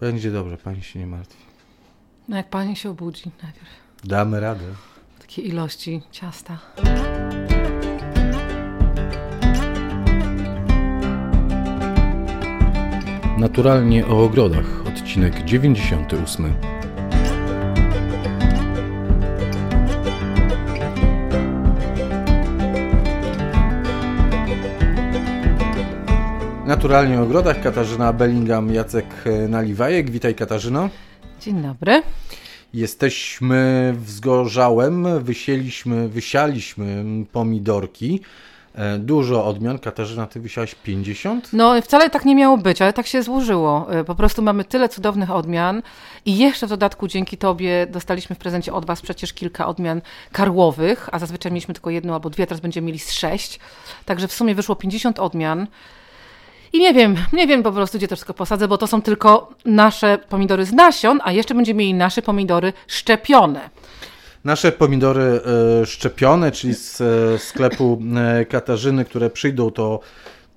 Będzie dobrze, pani się nie martwi. No jak pani się obudzi najpierw. Damy radę. Takie ilości ciasta. Naturalnie o ogrodach, odcinek 98. Naturalnie o ogrodach, Katarzyna Bellingham, Jacek Naliwajek. Witaj Katarzyno. Dzień dobry. Jesteśmy wzgorzałem, wysieliśmy, wysialiśmy pomidorki. E, Dużo odmian. Katarzyna, ty wysiałaś 50? No wcale tak nie miało być, ale tak się złożyło. Y, Po prostu mamy tyle cudownych odmian i jeszcze w dodatku dzięki Tobie dostaliśmy w prezencie od Was przecież kilka odmian karłowych, a zazwyczaj mieliśmy tylko jedną albo dwie, teraz będziemy mieli z sześć. Także w sumie wyszło 50 odmian. I nie wiem, nie wiem po prostu, gdzie to wszystko posadzę, bo to są tylko nasze pomidory z nasion, a jeszcze będziemy mieli nasze pomidory szczepione. Nasze pomidory e, szczepione, czyli z e, sklepu e, Katarzyny, które przyjdą, to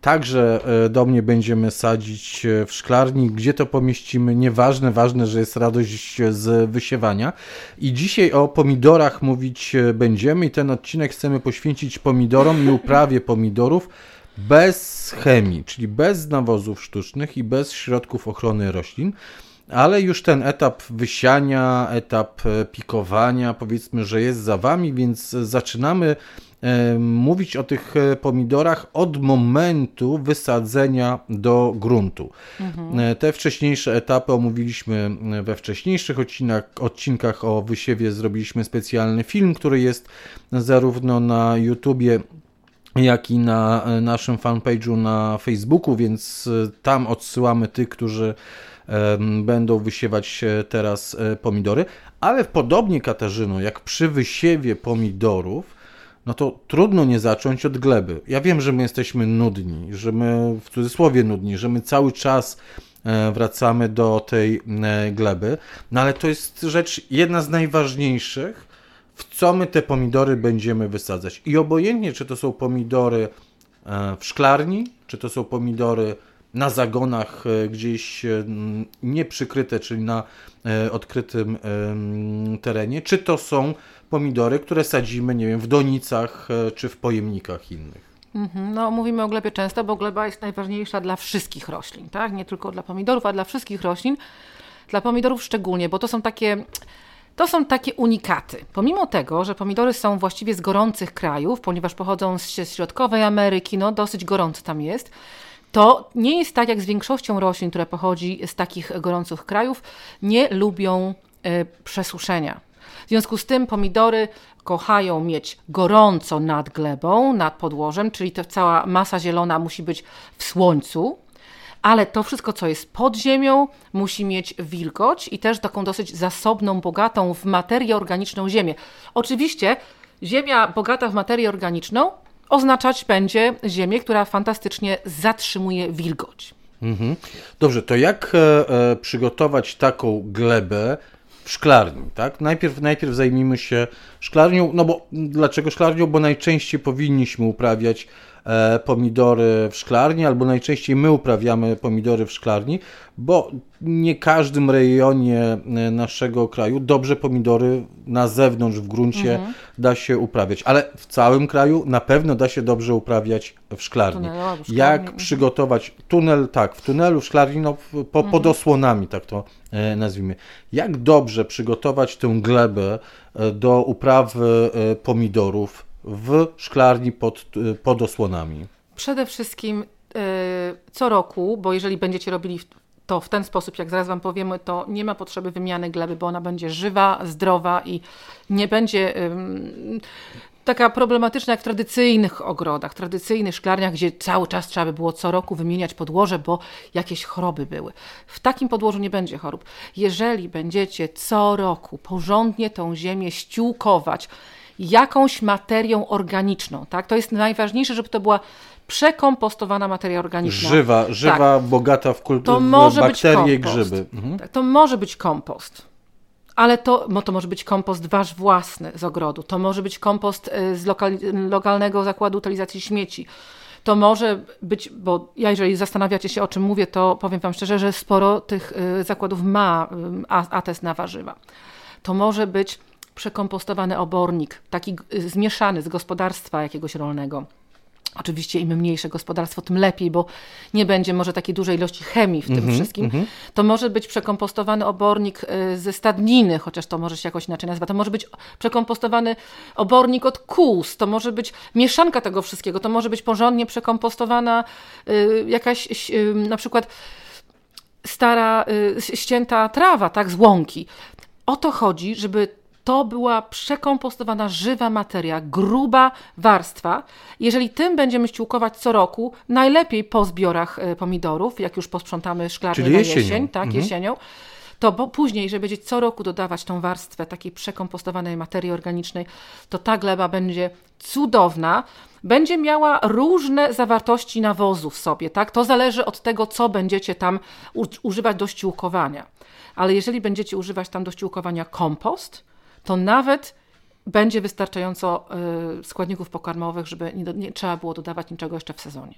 także do mnie będziemy sadzić w szklarni. Gdzie to pomieścimy, nieważne, ważne, że jest radość z wysiewania. I dzisiaj o pomidorach mówić będziemy i ten odcinek chcemy poświęcić pomidorom i uprawie pomidorów bez chemii, czyli bez nawozów sztucznych i bez środków ochrony roślin. Ale już ten etap wysiania, etap e, pikowania, powiedzmy, że jest za wami, więc zaczynamy e, mówić o tych e, pomidorach od momentu wysadzenia do gruntu. E, Te wcześniejsze etapy omówiliśmy we wcześniejszych odcinkach, odcinkach o wysiewie. Zrobiliśmy specjalny film, który jest zarówno na YouTubie, jak i na e, naszym fanpage'u na Facebooku, więc e, tam odsyłamy tych, którzy będą wysiewać teraz e, pomidory. Ale podobnie, Katarzyno, jak przy wysiewie pomidorów, no to trudno nie zacząć od gleby. Ja wiem, że my jesteśmy nudni, że my w cudzysłowie nudni, że my cały czas wracamy do tej gleby, no ale to jest rzecz jedna z najważniejszych, w co my te pomidory będziemy wysadzać. I obojętnie, czy to są pomidory e, w szklarni, czy to są pomidory na zagonach e, gdzieś e, nieprzykryte, czyli na odkrytym terenie, czy to są pomidory, które sadzimy, nie wiem, w donicach czy w pojemnikach innych. Mhm, No, mówimy o glebie często, bo gleba jest najważniejsza dla wszystkich roślin, tak? Nie tylko dla pomidorów, a dla wszystkich roślin. Dla pomidorów szczególnie, bo to są takie. To są takie unikaty. Pomimo tego, że pomidory są właściwie z gorących krajów, ponieważ pochodzą z środkowej Ameryki, no dosyć gorąco tam jest, to nie jest tak jak z większością roślin, które pochodzi z takich gorących krajów, nie lubią y, przesuszenia. W związku z tym pomidory kochają mieć gorąco nad glebą, nad podłożem, czyli ta cała masa zielona musi być w słońcu, ale to wszystko, co jest pod ziemią, musi mieć wilgoć i też taką dosyć zasobną, bogatą w materię organiczną ziemię. Oczywiście ziemia bogata w materię organiczną oznaczać będzie ziemię, która fantastycznie zatrzymuje wilgoć. Mhm. Dobrze, to jak e, e, przygotować taką glebę w szklarni, tak? Najpierw, najpierw zajmijmy się szklarnią, no bo dlaczego szklarnią? Bo najczęściej powinniśmy uprawiać pomidory w szklarni, albo najczęściej my uprawiamy pomidory w szklarni, bo nie każdym rejonie e, naszego kraju dobrze pomidory na zewnątrz w gruncie da się uprawiać, ale w całym kraju na pewno da się dobrze uprawiać w szklarni. Tunelu albo w szklarni, Jak mhm. przygotować tunel, tak, w tunelu, w szklarni, no, po, pod osłonami, tak to e, nazwijmy. Jak dobrze przygotować tę glebę e, do uprawy e, pomidorów w szklarni pod, e, pod osłonami? Przede wszystkim e, co roku, bo jeżeli będziecie robili to w ten sposób, jak zaraz Wam powiemy, to nie ma potrzeby wymiany gleby, bo ona będzie żywa, zdrowa i nie będzie ym, taka problematyczna jak w tradycyjnych ogrodach, tradycyjnych szklarniach, gdzie cały czas trzeba by było co roku wymieniać podłoże, bo jakieś choroby były. W takim podłożu nie będzie chorób. Jeżeli będziecie co roku porządnie tą ziemię ściółkować, jakąś materią organiczną, tak? To jest najważniejsze, żeby to była przekompostowana materia organiczna. Żywa, żywa, bogata w, kul- Tak. To może być bakterie kompost. grzyby. Mhm. Tak, to może być kompost. Ale to, no to może być kompost wasz własny z ogrodu. To może być kompost y, z lokal, lokalnego zakładu utylizacji śmieci. To może być, bo ja jeżeli zastanawiacie się o czym mówię, to powiem Wam szczerze, że sporo tych y, zakładów ma y, atest na warzywa. To może być przekompostowany obornik, taki y, zmieszany z gospodarstwa jakiegoś rolnego Oczywiście im mniejsze gospodarstwo, tym lepiej, bo nie będzie może takiej dużej ilości chemii w tym mm -hmm, wszystkim. Mm -hmm. To może być przekompostowany obornik y, ze stadniny, chociaż to może się jakoś inaczej nazywa. To może być przekompostowany obornik od kóz, to może być mieszanka tego wszystkiego, to może być porządnie przekompostowana y, jakaś na przykład stara, ścięta trawa, tak, z łąki. O to chodzi, żeby to była przekompostowana żywa materia, gruba warstwa. Jeżeli tym będziemy ściółkować co roku, najlepiej po zbiorach e, pomidorów, jak już posprzątamy szklarnię Czyli na jesienią. jesień, tak, mhm. jesienią, to bo później, jeżeli będzie co roku dodawać tą warstwę takiej przekompostowanej materii organicznej, to ta gleba będzie cudowna, będzie miała różne zawartości nawozu w sobie, tak? To zależy od tego, co będziecie tam używać do ściółkowania. Ale jeżeli będziecie używać tam do ściółkowania kompost, to nawet będzie wystarczająco y, składników pokarmowych, żeby nie, nie, trzeba było dodawać niczego jeszcze w sezonie.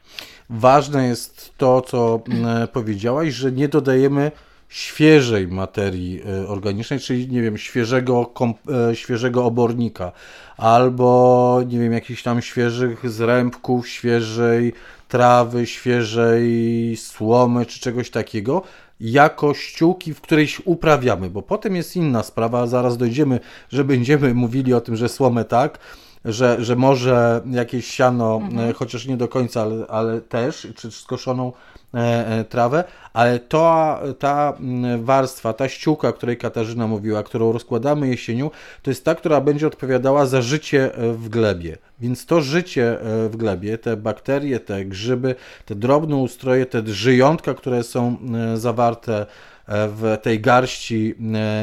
Ważne jest to, co mm, powiedziałaś, że nie dodajemy świeżej materii y, organicznej, czyli nie wiem, świeżego, y, świeżego obornika, albo nie wiem, jakichś tam świeżych zrębków, świeżej trawy, świeżej słomy czy czegoś takiego, jako ściółki, w którejś uprawiamy, bo potem jest inna sprawa, zaraz dojdziemy, że będziemy mówili o tym, że słomę tak, że, że może jakieś siano, mhm. E, chociaż nie do końca, ale, ale też, czy skoszoną trawę, ale to, ta mm, warstwa, ta ściółka, o której Katarzyna mówiła, którą rozkładamy jesienią, to jest ta, która będzie odpowiadała za życie e, w glebie. Więc to życie w glebie, te bakterie, te grzyby, te drobne ustroje, te żyjątka, które są zawarte w tej garści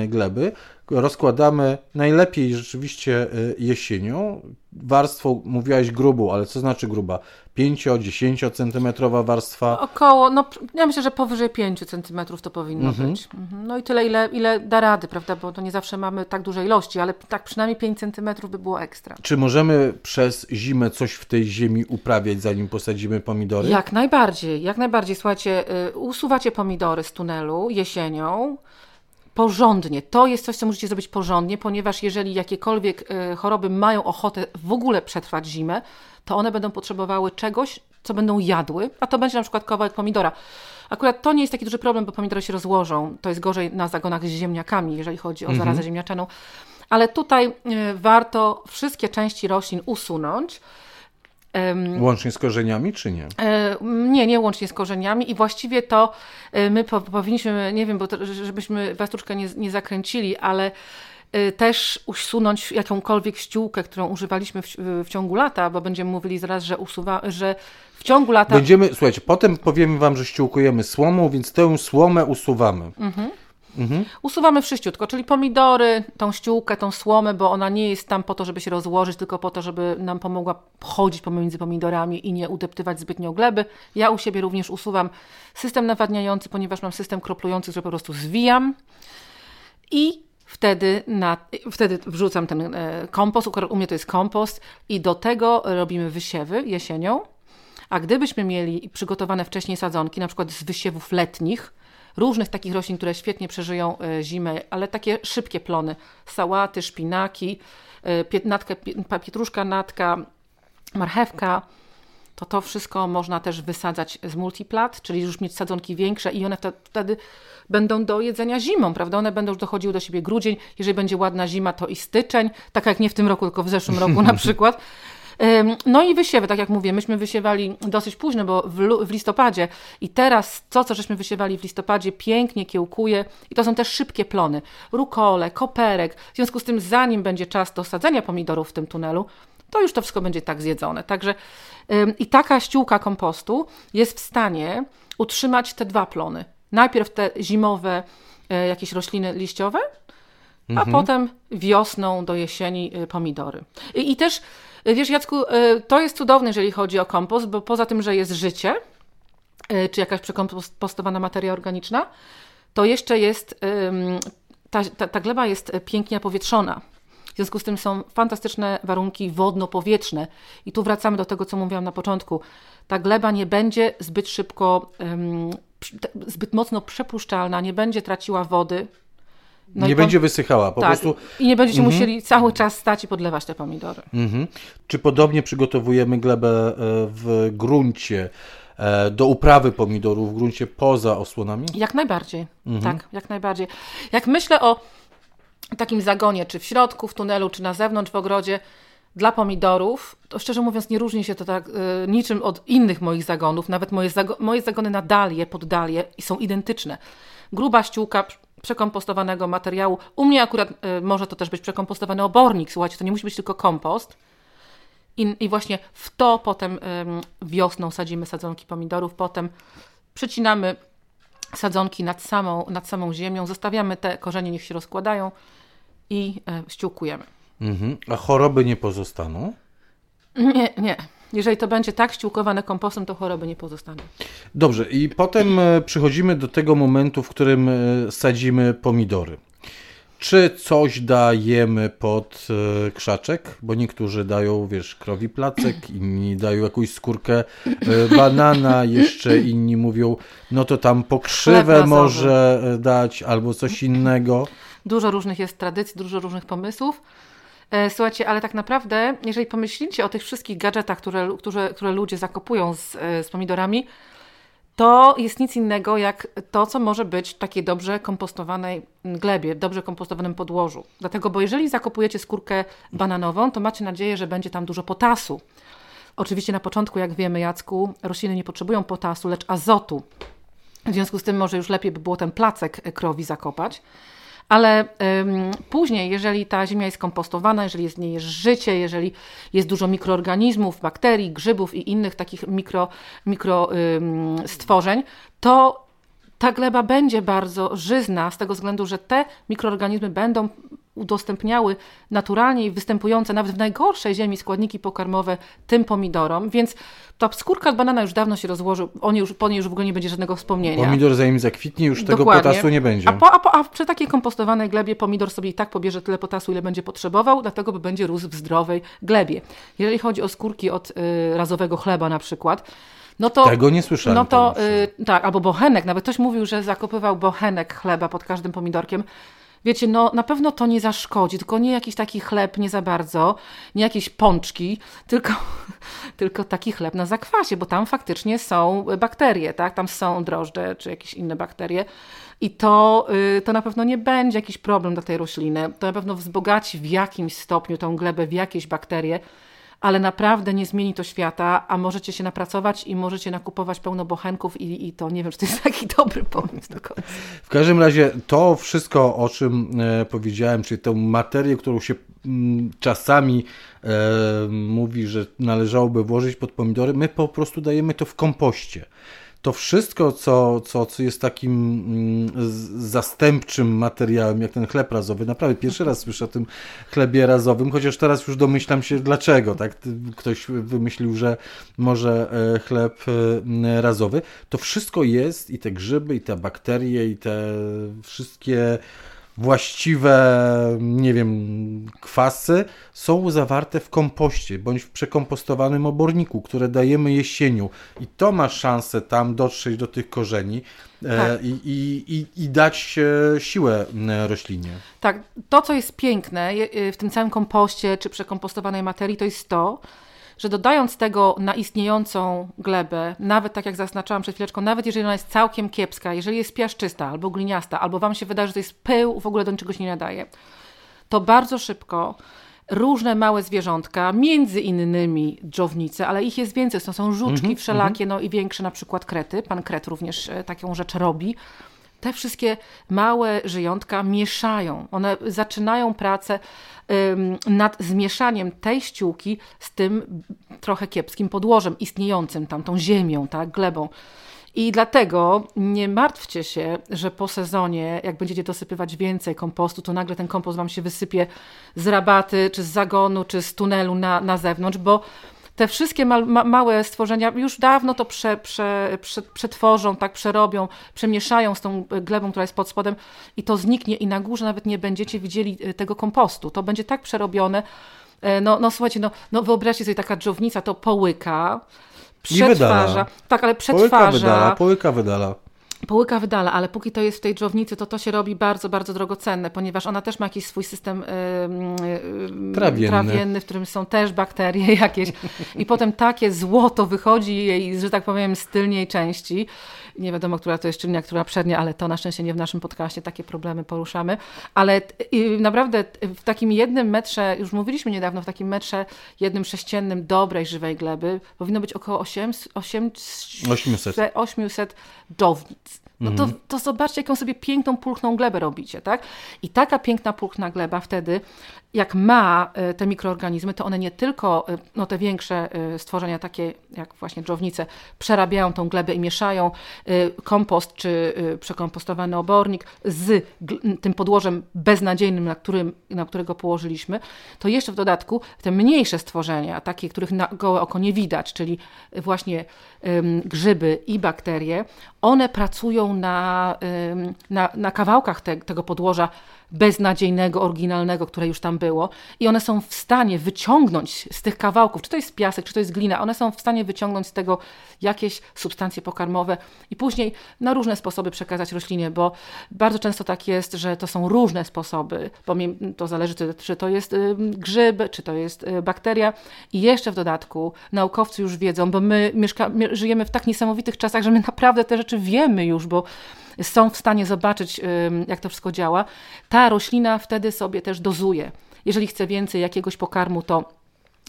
gleby, rozkładamy najlepiej rzeczywiście jesienią. Warstwą mówiłaś grubą, ale co znaczy gruba? 5-10 centymetrowa warstwa? Około, no ja myślę, że powyżej 5 centymetrów to powinno mhm. być. Mhm. No i tyle, ile, ile da rady, prawda, bo to nie zawsze mamy tak duże ilości, ale tak przynajmniej 5 centymetrów by było ekstra. Czy możemy przez zimę coś w tej ziemi uprawiać, zanim posadzimy pomidory? Jak najbardziej, jak najbardziej. Słuchajcie, y, usuwacie pomidory z tunelu jesienią, porządnie. To jest coś, co musicie zrobić porządnie, ponieważ jeżeli jakiekolwiek y, choroby mają ochotę w ogóle przetrwać zimę, to one będą potrzebowały czegoś, co będą jadły, a to będzie na przykład kawałek pomidora. Akurat to nie jest taki duży problem, bo pomidory się rozłożą. To jest gorzej na zagonach z ziemniakami, jeżeli chodzi o mhm. zarazę ziemniaczaną. Ale tutaj y, warto wszystkie części roślin usunąć. Łącznie z korzeniami, czy nie? E, nie, nie łącznie z korzeniami i właściwie to e, my powinniśmy, nie wiem, bo to, żebyśmy was troszkę nie, nie zakręcili, ale Y, też usunąć jakąkolwiek ściółkę, którą używaliśmy w, w, ciągu lata, bo będziemy mówili zaraz, że, usuwa, że w ciągu lata... Będziemy, słuchajcie, potem powiemy Wam, że ściółkujemy słomą, więc tę słomę usuwamy. Mhm. Mhm. Usuwamy wszyściutko, czyli pomidory, tą ściółkę, tą słomę, bo ona nie jest tam po to, żeby się rozłożyć, tylko po to, żeby nam pomogła chodzić pomiędzy pomidorami i nie udeptywać zbytnio gleby. Ja u siebie również usuwam system nawadniający, ponieważ mam system kroplujący, który po prostu zwijam i Wtedy, na, wtedy wrzucam ten e, kompost, u mnie to jest kompost i do tego robimy wysiewy jesienią. A gdybyśmy mieli przygotowane wcześniej sadzonki, na przykład z wysiewów letnich, różnych takich roślin, które świetnie przeżyją e, zimę, ale takie szybkie plony, sałaty, szpinaki, e, natka, pietruszka natka, marchewka, to to wszystko można też wysadzać z multiplat, czyli już mieć sadzonki większe i one wtedy będą do jedzenia zimą, prawda? One będą już dochodziły do siebie grudzień, jeżeli będzie ładna zima, to i styczeń, tak jak nie w tym roku, tylko w zeszłym roku na przykład. No i wysiewy, tak jak mówię, myśmy wysiewali dosyć późno, bo w, w, listopadzie i teraz to, co żeśmy wysiewali w listopadzie, pięknie kiełkuje i to są też szybkie plony. Rukole, koperek. W związku z tym, zanim będzie czas do sadzenia pomidorów w tym tunelu, to już to wszystko będzie tak zjedzone. Także i taka ściółka kompostu jest w stanie utrzymać te dwa plony. Najpierw te zimowe e, jakieś rośliny liściowe, a mhm. potem wiosną do jesieni e, pomidory. I, I, też, wiesz Jacku, to jest cudowne, jeżeli chodzi o kompost, bo poza tym, że jest życie, czy jakaś przekompostowana materia organiczna, to jeszcze jest, ta, ta, ta gleba jest pięknie powietrzona. W związku z tym są fantastyczne warunki wodno-powietrzne. I tu wracamy do tego, co mówiłam na początku. Ta gleba nie będzie zbyt szybko, zbyt mocno przepuszczalna, nie będzie traciła wody. No nie będzie wysychała, po tak, prostu. I nie będziecie mhm. musieli cały czas stać i podlewać te pomidory. Mhm. Czy podobnie przygotowujemy glebę e, w gruncie? E, do uprawy pomidorów w gruncie poza osłonami? Jak najbardziej, mhm. tak, jak najbardziej. Jak myślę o takim zagonie, czy w środku, w tunelu, czy na zewnątrz w ogrodzie, dla pomidorów, to szczerze mówiąc nie różni się to tak y, niczym od innych moich zagonów. Nawet moje, zago moje zagony na dalie, pod dalie są identyczne. Gruba ściółka przekompostowanego materiału. U mnie akurat y, może to też być przekompostowany obornik. Słuchajcie, to nie musi być tylko kompost. I, I, właśnie w to potem wiosną sadzimy sadzonki pomidorów, potem przycinamy sadzonki nad samą, nad samą ziemią, zostawiamy te korzenie, niech się rozkładają i e, ściółkujemy. Mhm. A choroby nie pozostaną? Nie, nie. Jeżeli to będzie tak ściółkowane kompostem, to choroby nie pozostaną. Dobrze, i potem e, przychodzimy do tego momentu, w którym e, sadzimy pomidory. Czy coś dajemy pod e, krzaczek? Bo niektórzy dają, wiesz, krowi placek, inni dają jakąś skórkę banana, jeszcze inni mówią, no to tam pokrzywę może dać albo coś innego. Dużo różnych jest tradycji, dużo różnych pomysłów. E, słuchajcie, ale tak naprawdę, jeżeli pomyślicie o tych wszystkich gadżetach, które, które, które ludzie zakopują z, e, z pomidorami, to jest nic innego jak to, co może być w takiej dobrze kompostowanej glebie, dobrze kompostowanym podłożu. Dlatego, bo jeżeli zakopujecie skórkę bananową, to macie nadzieję, że będzie tam dużo potasu. Oczywiście na początku, jak wiemy, Jacku, rośliny nie potrzebują potasu, lecz azotu. W związku z tym może już lepiej by było ten placek krowi zakopać. Ale ym, później, jeżeli ta ziemia jest kompostowana, jeżeli jest w niej życie, jeżeli jest dużo mikroorganizmów, bakterii, grzybów i innych takich mikro, mikro ym, stworzeń, to ta gleba będzie bardzo żyzna z tego względu, że te mikroorganizmy będą udostępniały naturalnie występujące nawet w najgorszej ziemi składniki pokarmowe tym pomidorom, więc ta skórka od banana już dawno się rozłożył, on już, po niej już w ogóle nie będzie żadnego wspomnienia. Pomidor zanim zakwitnie, już tego Dokładnie. potasu nie będzie. A, po, a, po, a przy takiej kompostowanej glebie pomidor sobie i tak pobierze tyle potasu, ile będzie potrzebował, dlatego by będzie rósł w zdrowej glebie. Jeżeli chodzi o skórki od y, razowego chleba na przykład, no to, Tego nie słyszałem. No to, y, tak, albo bochenek. Nawet ktoś mówił, że zakopywał bochenek chleba pod każdym pomidorkiem. Wiecie, no na pewno to nie zaszkodzi, tylko nie jakiś taki chleb, nie za bardzo, nie jakieś pączki, tylko, tylko taki chleb na zakwasie, bo tam faktycznie są bakterie, tak? Tam są drożdże czy jakieś inne bakterie. I to, y, to na pewno nie będzie jakiś problem dla tej rośliny. To na pewno wzbogaci w jakimś stopniu tą glebę w jakieś bakterie, ale naprawdę nie zmieni to świata, a możecie się napracować i możecie nakupować pełno bochenków i, i to nie wiem, czy to jest taki dobry pomysł do końca. W każdym razie to wszystko, o czym e, powiedziałem, czyli tę materię, którą się m, mm, czasami e, mówi, że należałoby włożyć pod pomidory, my po prostu dajemy to w kompoście to wszystko, co, co, co jest takim mm, zastępczym materiałem, jak ten chleb razowy, naprawdę pierwszy raz słyszę o tym chlebie razowym, chociaż teraz już domyślam się dlaczego, tak? Ktoś wymyślił, że może e, chleb e, razowy. To wszystko jest i te grzyby, i te bakterie, i te wszystkie właściwe, nie wiem, kwasy są zawarte w kompoście bądź w przekompostowanym oborniku, które dajemy jesienią i to ma szansę tam dotrzeć do tych korzeni e, tak. i, i, i, dać siłę roślinie. Tak, to co jest piękne w tym całym kompoście czy przekompostowanej materii to jest to, że dodając tego na istniejącą glebę, nawet tak jak zaznaczałam przed chwileczką, nawet jeżeli ona jest całkiem kiepska, jeżeli jest piaszczysta albo gliniasta, albo Wam się wydaje, że to jest pył, w ogóle do niczego się nie nadaje, to bardzo szybko różne małe zwierzątka, między innymi dżownice, ale ich jest więcej, to są żuczki mm -hmm, wszelakie, mm -hmm. no i większe na przykład krety, pan kret również e, taką rzecz robi, te wszystkie małe żyjątka mieszają. One zaczynają pracę nad zmieszaniem tej ściółki z tym trochę kiepskim podłożem istniejącym tam, tą ziemią, tak, glebą. I dlatego nie martwcie się, że po sezonie, jak będziecie dosypywać więcej kompostu, to nagle ten kompost Wam się wysypie z rabaty, czy z zagonu, czy z tunelu na, na zewnątrz, bo te wszystkie ma, ma, małe stworzenia już dawno to prze, prze, prze, przetworzą, tak przerobią, przemieszają z tą glebą, która jest pod spodem i to zniknie i na górze nawet nie będziecie widzieli e, tego kompostu. To będzie tak przerobione. E, no, no słuchajcie, no, no wyobraźcie sobie taka dżownica to połyka, przetwarza. Tak, ale przetwarza. Połyka wydala, połyka wydala. Połyka wydala, ale póki to jest w tej dżownicy, to to się robi bardzo, bardzo drogocenne, ponieważ ona też ma jakiś swój system yy, trawienny. trawienny, w którym są też bakterie jakieś. I potem takie złoto wychodzi jej, że tak powiem, z tylniej części. Nie wiadomo, która to jest czynnia, która przednia, ale to na szczęście nie w naszym podcaście takie problemy poruszamy. Ale naprawdę w takim jednym metrze, już mówiliśmy niedawno, w takim metrze jednym sześciennym dobrej, żywej gleby powinno być około 8, 8, 800. 800 dżownic. No to, to zobaczcie, jaką sobie piękną, pulchną glebę robicie, tak? I taka piękna, pulchna gleba wtedy jak ma e, te mikroorganizmy, to one nie tylko, e, no te większe e, stworzenia, takie jak właśnie dżownice, przerabiają tą glebę i mieszają kompost czy przekompostowany obornik z tym podłożem beznadziejnym, na, którym, na którego położyliśmy, to jeszcze w dodatku te mniejsze stworzenia, takie, których na gołe oko nie widać, czyli właśnie grzyby i bakterie, one pracują na, na, na kawałkach te, tego podłoża beznadziejnego, oryginalnego, które już tam było. I one są w stanie wyciągnąć z tych kawałków, czy to jest piasek, czy to jest glina, one są w stanie wyciągnąć z tego jakieś substancje pokarmowe i później na różne sposoby przekazać roślinie, bo bardzo często tak jest, że to są różne sposoby, bo to zależy, czy to jest grzyb, czy to jest y, bakteria. I jeszcze w dodatku naukowcy już wiedzą, bo my żyjemy w tak niesamowitych czasach, że my naprawdę te rzeczy wiemy już, bo są w stanie zobaczyć, jak to wszystko działa, ta roślina wtedy sobie też dozuje. Jeżeli chce więcej jakiegoś pokarmu, to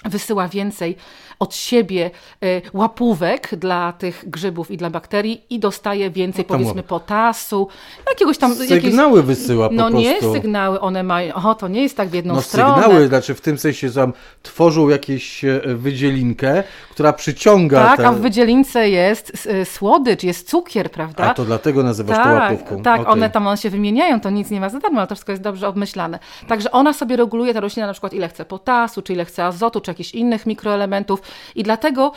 wysyła więcej od siebie e, łapówek dla tych grzybów i dla bakterii i dostaje więcej, no powiedzmy, potasu, jakiegoś tam... Sygnały jakieś, wysyła po no, prostu. No nie sygnały, one mają, o to nie jest tak w jedną no, stronę. sygnały, znaczy w tym sensie tam tworzą jakieś e, wydzielinkę, która przyciąga... Tak, te... a w wydzielince jest e, słodycz, jest cukier, prawda? A to dlatego nazywasz tak, to łapówką. Tak, okay. one tam one się wymieniają, to nic nie ma za darmo, ale to wszystko jest dobrze obmyślane. Także ona sobie reguluje, ta roślina na przykład ile chce potasu, czy ile chce azotu, czy jakichś innych mikroelementów i dlatego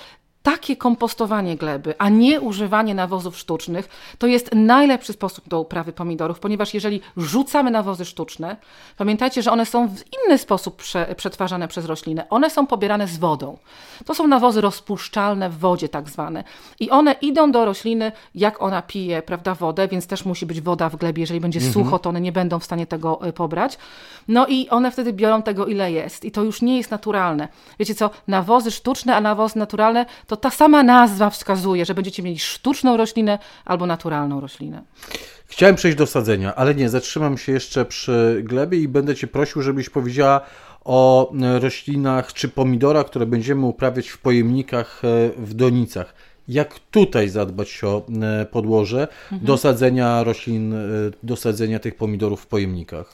takie kompostowanie gleby, a nie używanie nawozów sztucznych, to jest najlepszy sposób do uprawy pomidorów, ponieważ jeżeli rzucamy nawozy sztuczne, pamiętajcie, że one są w inny sposób prze, przetwarzane przez rośliny. One są pobierane z wodą. To są nawozy rozpuszczalne w wodzie tak zwane. I one idą do rośliny, jak ona pije, prawda, wodę, więc też musi być woda w glebie. Jeżeli będzie mhm. sucho, to one nie będą w stanie tego y, pobrać. No i one wtedy biorą tego, ile jest. I to już nie jest naturalne. Wiecie co, nawozy sztuczne, a nawozy naturalne to to ta sama nazwa wskazuje, że będziecie mieli sztuczną roślinę albo naturalną roślinę. Chciałem przejść do sadzenia, ale nie, zatrzymam się jeszcze przy glebie i będę Cię prosił, żebyś powiedziała o roślinach czy pomidorach, które będziemy uprawiać w pojemnikach e, w donicach. Jak tutaj zadbać o e, podłoże mhm. do sadzenia roślin, e, do sadzenia tych pomidorów w pojemnikach?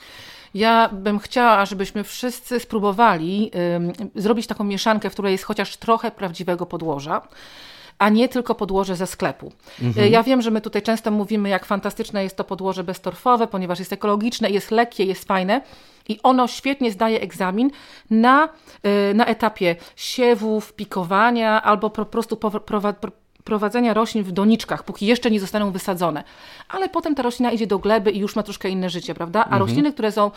Ja bym chciała, żebyśmy wszyscy spróbowali y, zrobić taką mieszankę, w której jest chociaż trochę prawdziwego podłoża a nie tylko podłoże ze sklepu. Mhm. Ja wiem, że my tutaj często mówimy, jak fantastyczne jest to podłoże beztorfowe, ponieważ jest ekologiczne, jest lekkie, jest fajne. I ono świetnie zdaje egzamin na, y, na etapie siewów, pikowania albo po prostu prowadzenia roślin w doniczkach, póki jeszcze nie zostaną wysadzone. Ale potem ta roślina idzie do gleby i już ma troszkę inne życie, prawda? A mhm. rośliny, które są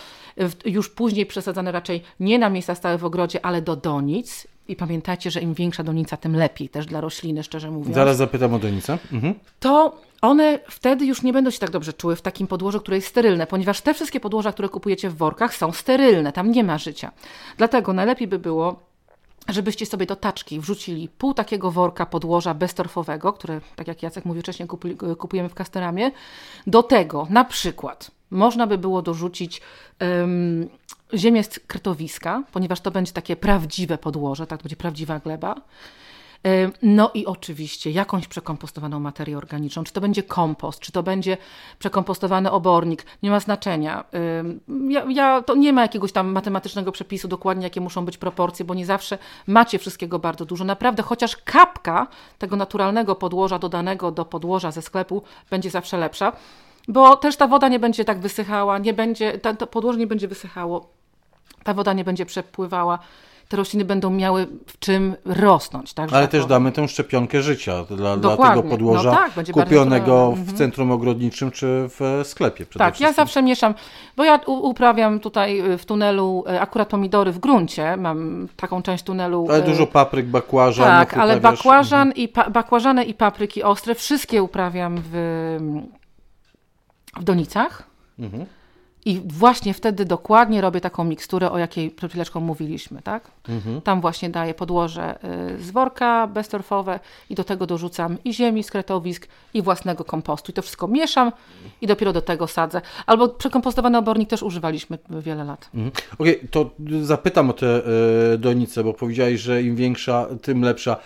już później przesadzane raczej nie na miejsca stałe w ogrodzie, ale do donic, i pamiętajcie, że im większa donica, tym lepiej też dla rośliny, szczerze mówiąc. Zaraz zapytam o donicę. Mhm. To one wtedy już nie będą się tak dobrze czuły w takim podłożu, które jest sterylne, ponieważ te wszystkie podłoża, które kupujecie w workach są sterylne, tam nie ma życia. Dlatego najlepiej by było żebyście sobie do taczki wrzucili pół takiego worka podłoża beztorfowego, które, tak jak Jacek mówił wcześniej, kupujemy w Castoramie. Do tego na przykład można by było dorzucić um, ziemię z kretowiska, ponieważ to będzie takie prawdziwe podłoże, tak to będzie prawdziwa gleba. No i oczywiście jakąś przekompostowaną materię organiczną, czy to będzie kompost, czy to będzie przekompostowany obornik, nie ma znaczenia. Ja, ja, to nie ma jakiegoś tam matematycznego przepisu dokładnie, jakie muszą być proporcje, bo nie zawsze macie wszystkiego bardzo dużo. Naprawdę, chociaż kapka tego naturalnego podłoża dodanego do podłoża ze sklepu będzie zawsze lepsza, bo też ta woda nie będzie tak wysychała, nie będzie, to podłoże nie będzie wysychało, ta woda nie będzie przepływała te rośliny będą miały w czym rosnąć. Tak, Ale też damy tę szczepionkę życia dla, dla tego podłoża No tak, kupionego w centrum ogrodniczym czy w sklepie Tak, ja wszystkim. zawsze mieszam, bo ja uprawiam tutaj y, w tunelu y, akurat pomidory w gruncie, mam taką część tunelu. Ale y, dużo papryk, bakłażan. Tak, ale bakłażan i pa, bakłażany i papryki ostre wszystkie uprawiam w, w donicach. Mhm. I właśnie wtedy dokładnie robię taką miksturę, o jakiej przed chwileczką mówiliśmy, tak? Mhm. Tam właśnie daję podłoże y, z worka beztorfowe i do tego dorzucam i ziemi z kretowisk i własnego kompostu. I to wszystko mieszam i dopiero do tego sadzę. Albo przekompostowany obornik też używaliśmy wiele lat. Mhm. Okej, to zapytam o te e, donice, bo powiedziałeś, że im większa, tym lepsza.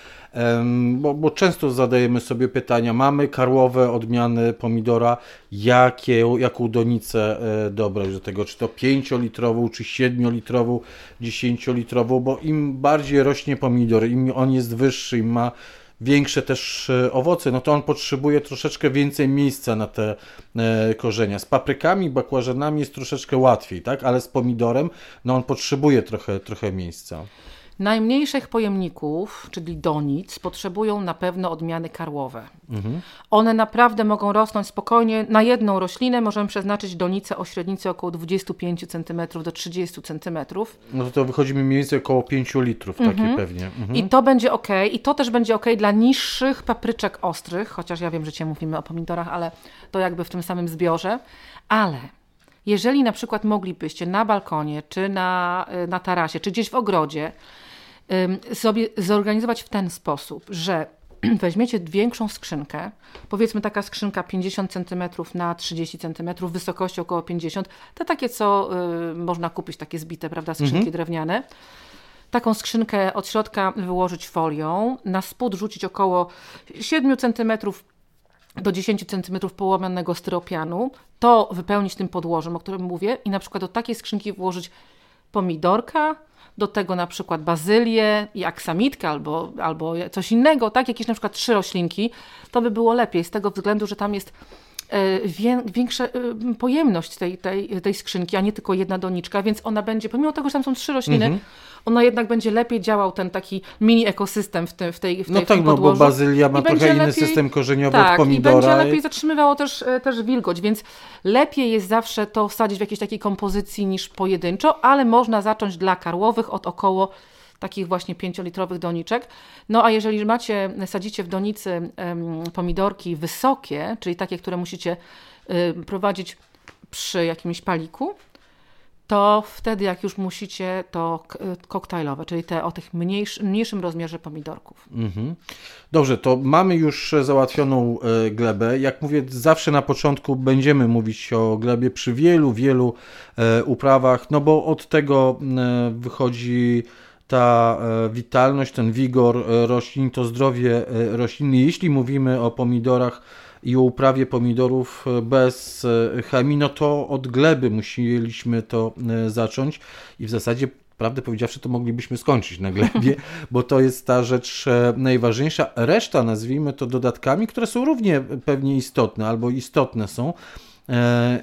Bo, bo często zadajemy sobie pytania, mamy karłowe odmiany pomidora, jakie, jaką donicę e, dobrać do tego, czy to 5-litrową, czy 7-litrową, 10-litrową, bo im bardziej rośnie pomidor, im on jest wyższy, im ma większe też e, owoce, no to on potrzebuje troszeczkę więcej miejsca na te e, korzenia. Z paprykami, bakłażanami jest troszeczkę łatwiej, tak? Ale z pomidorem, no on potrzebuje trochę, trochę miejsca. Najmniejszych pojemników, czyli donic, potrzebują na pewno odmiany karłowe. Mhm. One naprawdę mogą rosnąć spokojnie. Na jedną roślinę możemy przeznaczyć donicę o średnicy około 25 cm do 30 cm. No to, to wychodzi mi mniej więcej około 5 litrów takie pewnie. Mhm. I to będzie ok. I to też będzie ok dla niższych papryczek ostrych, chociaż ja wiem, że dzisiaj mówimy o pomidorach, ale to jakby w tym samym zbiorze. Ale jeżeli na przykład moglibyście na balkonie, czy na, y, na tarasie, czy gdzieś w ogrodzie sobie zorganizować w ten sposób, że weźmiecie większą skrzynkę, powiedzmy taka skrzynka 50 cm na 30 cm, wysokości około 50, te takie, co y, można kupić, takie zbite, prawda, skrzynki drewniane. Taką skrzynkę od środka wyłożyć folią, na spód rzucić około 7 cm do 10 cm połamanego styropianu, to wypełnić tym podłożem, o którym mówię i na przykład do takiej skrzynki włożyć pomidorka, do tego na przykład bazylię i aksamitkę albo, albo coś innego, tak, jakieś na przykład trzy roślinki, to by było lepiej z tego względu, że tam jest e, wię- większa e, pojemność tej, tej, tej skrzynki, a nie tylko jedna doniczka, więc ona będzie, pomimo tego, że tam są trzy rośliny, Mhm. Ona jednak będzie lepiej działał ten taki mini ekosystem w, tym, w tej w tej No w tak, no bo podłożu. bazylia ma I trochę inny lepiej- system korzeniowy tak, od pomidora. i będzie lepiej zatrzymywało też, e, też wilgoć, więc lepiej jest zawsze to wsadzić w jakiejś takiej kompozycji niż pojedynczo, ale można zacząć dla karłowych od około takich właśnie pięciolitrowych doniczek. No a jeżeli macie, sadzicie w donicy pomidorki wysokie, czyli takie, które musicie y, prowadzić przy jakimś paliku, to wtedy jak już musicie, to y, koktajlowe, czyli te o tych mniejszy, mniejszym rozmiarze pomidorków. Mhm. Dobrze, to mamy już załatwioną e, glebę. Jak mówię, zawsze na początku będziemy mówić o glebie przy wielu, wielu e, uprawach, no bo od tego e, wychodzi ta e, witalność, ten wigor e, roślin, to zdrowie e, rośliny. Jeśli mówimy o pomidorach i o uprawie pomidorów bez e, chemii, no to od gleby musieliśmy to e, zacząć i w zasadzie Prawdę powiedziawszy, to moglibyśmy skończyć na glebie, bo to jest ta rzecz e, najważniejsza. Reszta, nazwijmy to dodatkami, które są równie pewnie istotne albo istotne są.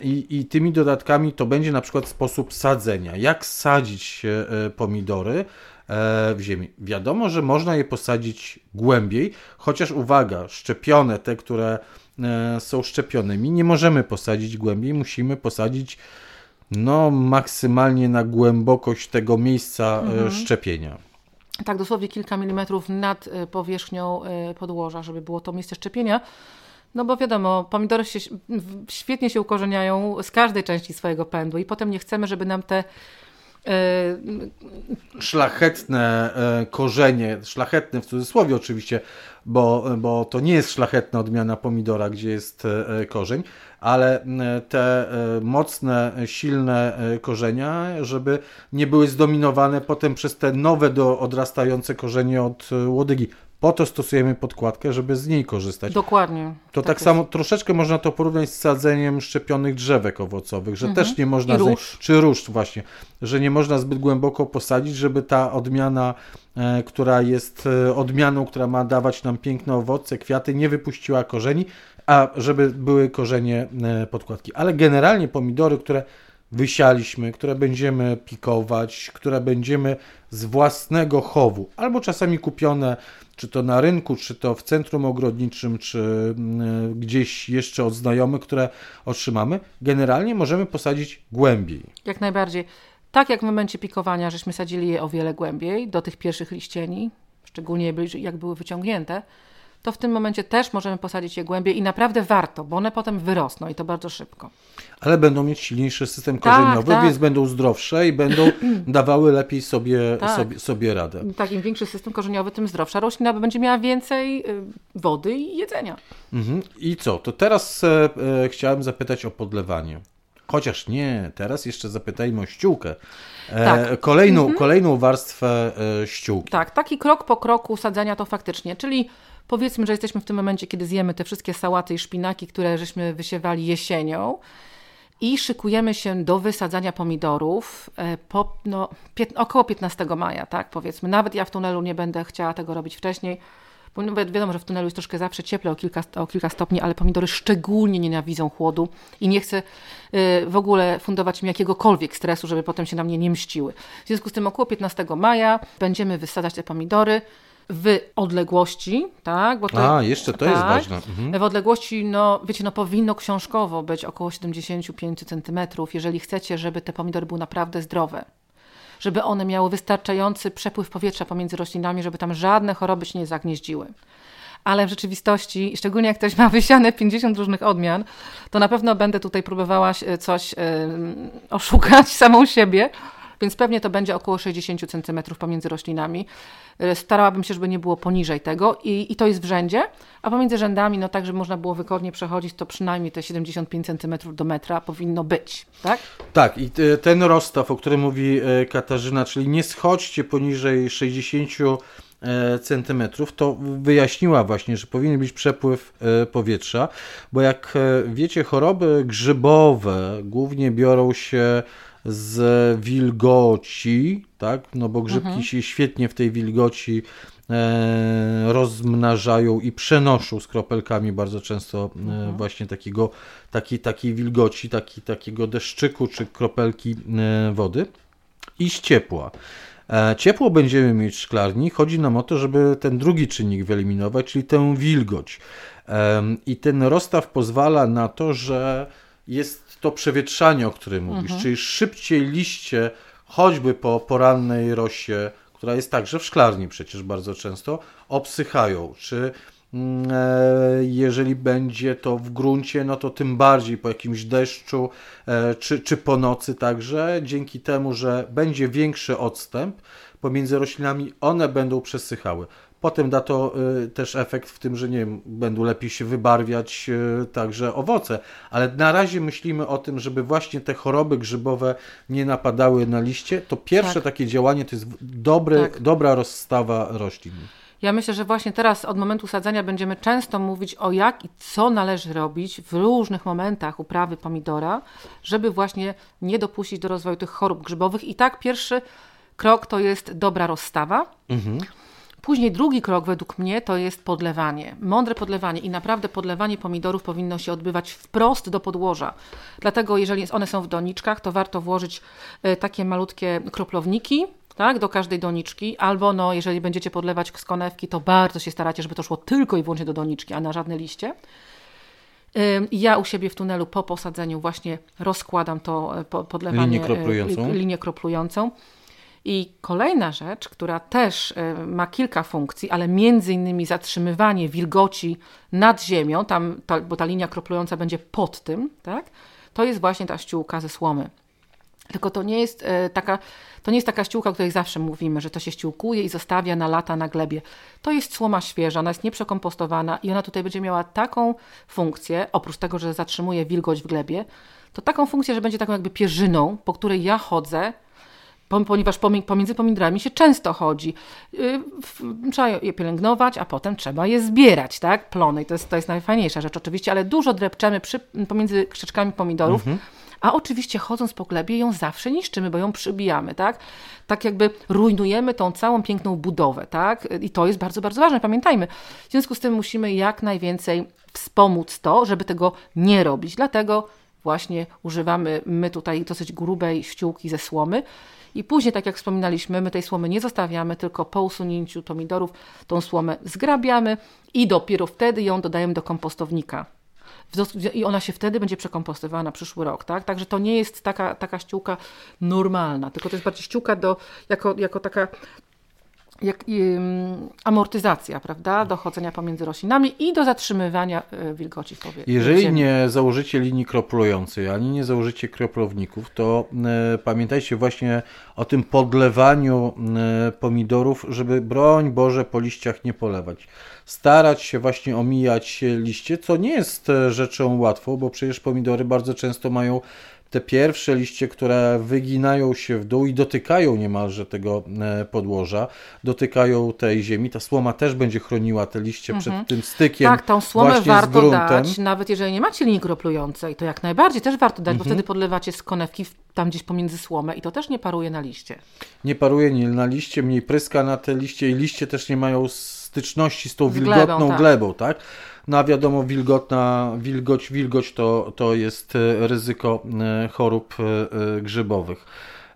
I, I tymi dodatkami to będzie na przykład sposób sadzenia. Jak sadzić pomidory w ziemi? Wiadomo, że można je posadzić głębiej, chociaż uwaga, szczepione, te, które są szczepionymi, nie możemy posadzić głębiej, musimy posadzić no, maksymalnie na głębokość tego miejsca e, szczepienia. tak dosłownie kilka milimetrów nad y, powierzchnią podłoża, żeby było to miejsce szczepienia. No bo wiadomo, pomidory się, świetnie się ukorzeniają z każdej części swojego pędu i potem nie chcemy, żeby nam te Szlachetne e, korzenie, szlachetne w cudzysłowie oczywiście, bo, bo to nie jest szlachetna odmiana pomidora, gdzie jest e, korzeń, ale e, te e, mocne, silne e, korzenia, żeby nie były zdominowane potem przez te nowe do odrastające korzenie od e, łodygi. Po to stosujemy podkładkę, żeby z niej korzystać. dokładnie. To tak, jest. samo troszeczkę można to porównać z sadzeniem szczepionych drzewek owocowych, że też nie można. Mhm. I róż. Czy róż, właśnie, że nie można zbyt głęboko posadzić, żeby ta odmiana, e, która jest e, odmianą, która ma dawać nam piękne owoce, kwiaty, nie wypuściła korzeni, a żeby były korzenie e, podkładki. Ale generalnie pomidory, które wysialiśmy, które będziemy pikować, które będziemy z własnego chowu, albo czasami kupione, czy to na rynku, czy to w centrum ogrodniczym, czy mm, gdzieś jeszcze od znajomych, które otrzymamy, generalnie możemy posadzić głębiej. Jak najbardziej. Tak jak w momencie pikowania, żeśmy sadzili je o wiele głębiej, do tych pierwszych liścieni, szczególnie jak były wyciągnięte, to w tym momencie też możemy posadzić je głębiej i naprawdę warto, bo one potem wyrosną i to bardzo szybko. Ale będą mieć silniejszy system tak, korzeniowy, tak, więc będą zdrowsze i będą dawały lepiej sobie, tak. sobie, sobie radę. Tak, im większy system korzeniowy, tym zdrowsza roślina, bo będzie miała więcej y, wody i jedzenia. Mhm. I co? To teraz e, e, chciałem zapytać o podlewanie. Chociaż nie, teraz jeszcze zapytajmy o ściółkę. E, tak. kolejną, mhm. kolejną warstwę e, ściółki. Tak, taki krok po kroku sadzenia to faktycznie, czyli powiedzmy, że jesteśmy w tym momencie, kiedy zjemy te wszystkie sałaty i szpinaki, które żeśmy wysiewali jesienią i szykujemy się do wysadzania pomidorów e, po, no, około 15 maja, tak powiedzmy. Nawet ja w tunelu nie będę chciała tego robić wcześniej, bo no, wiadomo, że w tunelu jest troszkę zawsze cieple o kilka, o kilka stopni, ale pomidory szczególnie nienawidzą chłodu i nie chcę y, w ogóle fundować mi jakiegokolwiek stresu, żeby potem się na mnie nie mściły. W związku z tym około 15 maja będziemy wysadzać te pomidory w odległości, tak? Bo to, A, jeszcze to tak, jest ważne. Mhm. W odległości, no wiecie, no powinno książkowo być około 75 cm, jeżeli chcecie, żeby te pomidory były naprawdę zdrowe. Żeby one miały wystarczający przepływ powietrza pomiędzy roślinami, żeby tam żadne choroby się nie zagnieździły ale w rzeczywistości, szczególnie jak ktoś ma wysiane 50 różnych odmian, to na pewno będę tutaj próbowała coś yy, oszukać samą siebie, więc pewnie to będzie około 60 cm pomiędzy roślinami. E, starałabym się, żeby nie było poniżej tego i, i to jest w rzędzie, a pomiędzy rzędami, no tak, żeby można było wygodnie przechodzić, to przynajmniej te 75 cm do metra powinno być, tak? Tak, i ten rozstaw, o którym mówi e, Katarzyna, czyli nie schodźcie poniżej 60 e, centymetrów, to wyjaśniła właśnie, że powinien być przepływ powietrza, bo jak wiecie, choroby grzybowe głównie biorą się z wilgoci, tak? No bo grzybki mhm. się świetnie w tej wilgoci e, rozmnażają i przenoszą z kropelkami bardzo często e, mhm. właśnie takiego, taki, takiej wilgoci, taki, takiego deszczyku czy kropelki e, wody i z ciepła. E, ciepło będziemy mieć w szklarni. Chodzi nam o to, żeby ten drugi czynnik wyeliminować, czyli tę wilgoć. I ten rozstaw pozwala na to, że jest to przewietrzanie, o którym mówisz, mhm. czyli szybciej liście, choćby po porannej rosie, która jest także w szklarni przecież bardzo często, obsychają, czy mm, e, jeżeli będzie to w gruncie, no to tym bardziej po jakimś deszczu e, czy, czy po nocy także, dzięki temu, że będzie większy odstęp pomiędzy roślinami, one będą przesychały. Potem da to y, też efekt w tym, że nie wiem, będą lepiej się wybarwiać y, także owoce, ale na razie myślimy o tym, żeby właśnie te choroby grzybowe nie napadały na liście. To pierwsze tak. takie działanie to jest dobry, tak. dobra rozstawa roślin. Ja myślę, że właśnie teraz od momentu sadzenia będziemy często mówić o jak i co należy robić w różnych momentach uprawy pomidora, żeby właśnie nie dopuścić do rozwoju tych chorób grzybowych. I tak pierwszy krok to jest dobra rozstawa. Mhm. Później drugi krok według mnie to jest podlewanie. Mądre podlewanie i naprawdę podlewanie pomidorów powinno się odbywać wprost do podłoża. Dlatego jeżeli one są w doniczkach, to warto włożyć e, takie malutkie kroplownik tak, do każdej doniczki, albo no, jeżeli będziecie podlewać z konewki, to bardzo się staracie, żeby to szło tylko i wyłącznie do doniczki, a na żadne liście. Ja u siebie w tunelu po posadzeniu właśnie rozkładam to e, podlewanie, linię kroplującą. Linię kroplującą. I kolejna rzecz, która też e, ma kilka funkcji, ale między innymi zatrzymywanie wilgoci nad ziemią, tam, ta, bo ta linia kroplująca będzie pod tym, tak? to jest właśnie ta ściółka ze słomy. Tylko to nie jest e, taka, to nie jest taka ściółka, o której zawsze mówimy, że to się ściółkuje i zostawia na lata na glebie. To jest słoma świeża, ona jest nieprzekompostowana i ona tutaj będzie miała taką funkcję, oprócz tego, że zatrzymuje wilgoć w glebie, to taką funkcję, że będzie taką jakby pierzyną, po której ja chodzę ponieważ pomiędzy pomidorami się często chodzi. Y, trzeba je pielęgnować, a potem trzeba je zbierać, tak? Plony. I to jest, to jest najfajniejsza rzecz oczywiście, ale dużo drepczemy przy, pomiędzy krzyczkami pomidorów. Mhm. A oczywiście chodząc po glebie ją zawsze niszczymy, bo ją przybijamy, tak? Tak jakby rujnujemy tą całą piękną budowę, tak? I to jest bardzo, bardzo ważne, pamiętajmy. W związku z tym musimy jak najwięcej wspomóc to, żeby tego nie robić. Dlatego właśnie używamy my tutaj dosyć grubej ściółki ze słomy. I później, tak jak wspominaliśmy, my tej słomy nie zostawiamy, tylko po usunięciu pomidorów tą słomę zgrabiamy i dopiero wtedy ją dodajemy do kompostownika. I ona się wtedy będzie przekompostowana na przyszły rok, tak? Także to nie jest taka, taka ściółka normalna, tylko to jest bardziej ściółka do, jako, jako taka jak, um, amortyzacja, prawda, dochodzenia pomiędzy roślinami i do zatrzymywania y, wilgoci w powietrzu. Jeżeli nie założycie linii kroplującej, ani nie założycie kroplowników, to y, pamiętajcie właśnie o tym podlewaniu y, pomidorów, żeby broń Boże po liściach nie polewać. Starać się właśnie omijać liście, co nie jest rzeczą łatwą, bo przecież pomidory bardzo często mają te pierwsze liście, które wyginają się w dół i dotykają niemalże tego e, podłoża, dotykają tej ziemi. Ta słoma też będzie chroniła te liście mhm. przed tym stykiem. Tak, tą słomę warto dać, nawet jeżeli nie macie linii kroplującej, to jak najbardziej też warto dać, mhm. bo wtedy podlewacie z konewki tam gdzieś pomiędzy słomę i to też nie paruje na liście. Nie paruje nie na liście, mniej pryska na te liście i liście też nie mają styczności z tą z wilgotną glebą, tak. glebą, tak? No a wiadomo, wilgotna, wilgoć, wilgoć to, to jest e, ryzyko e, chorób e, grzybowych.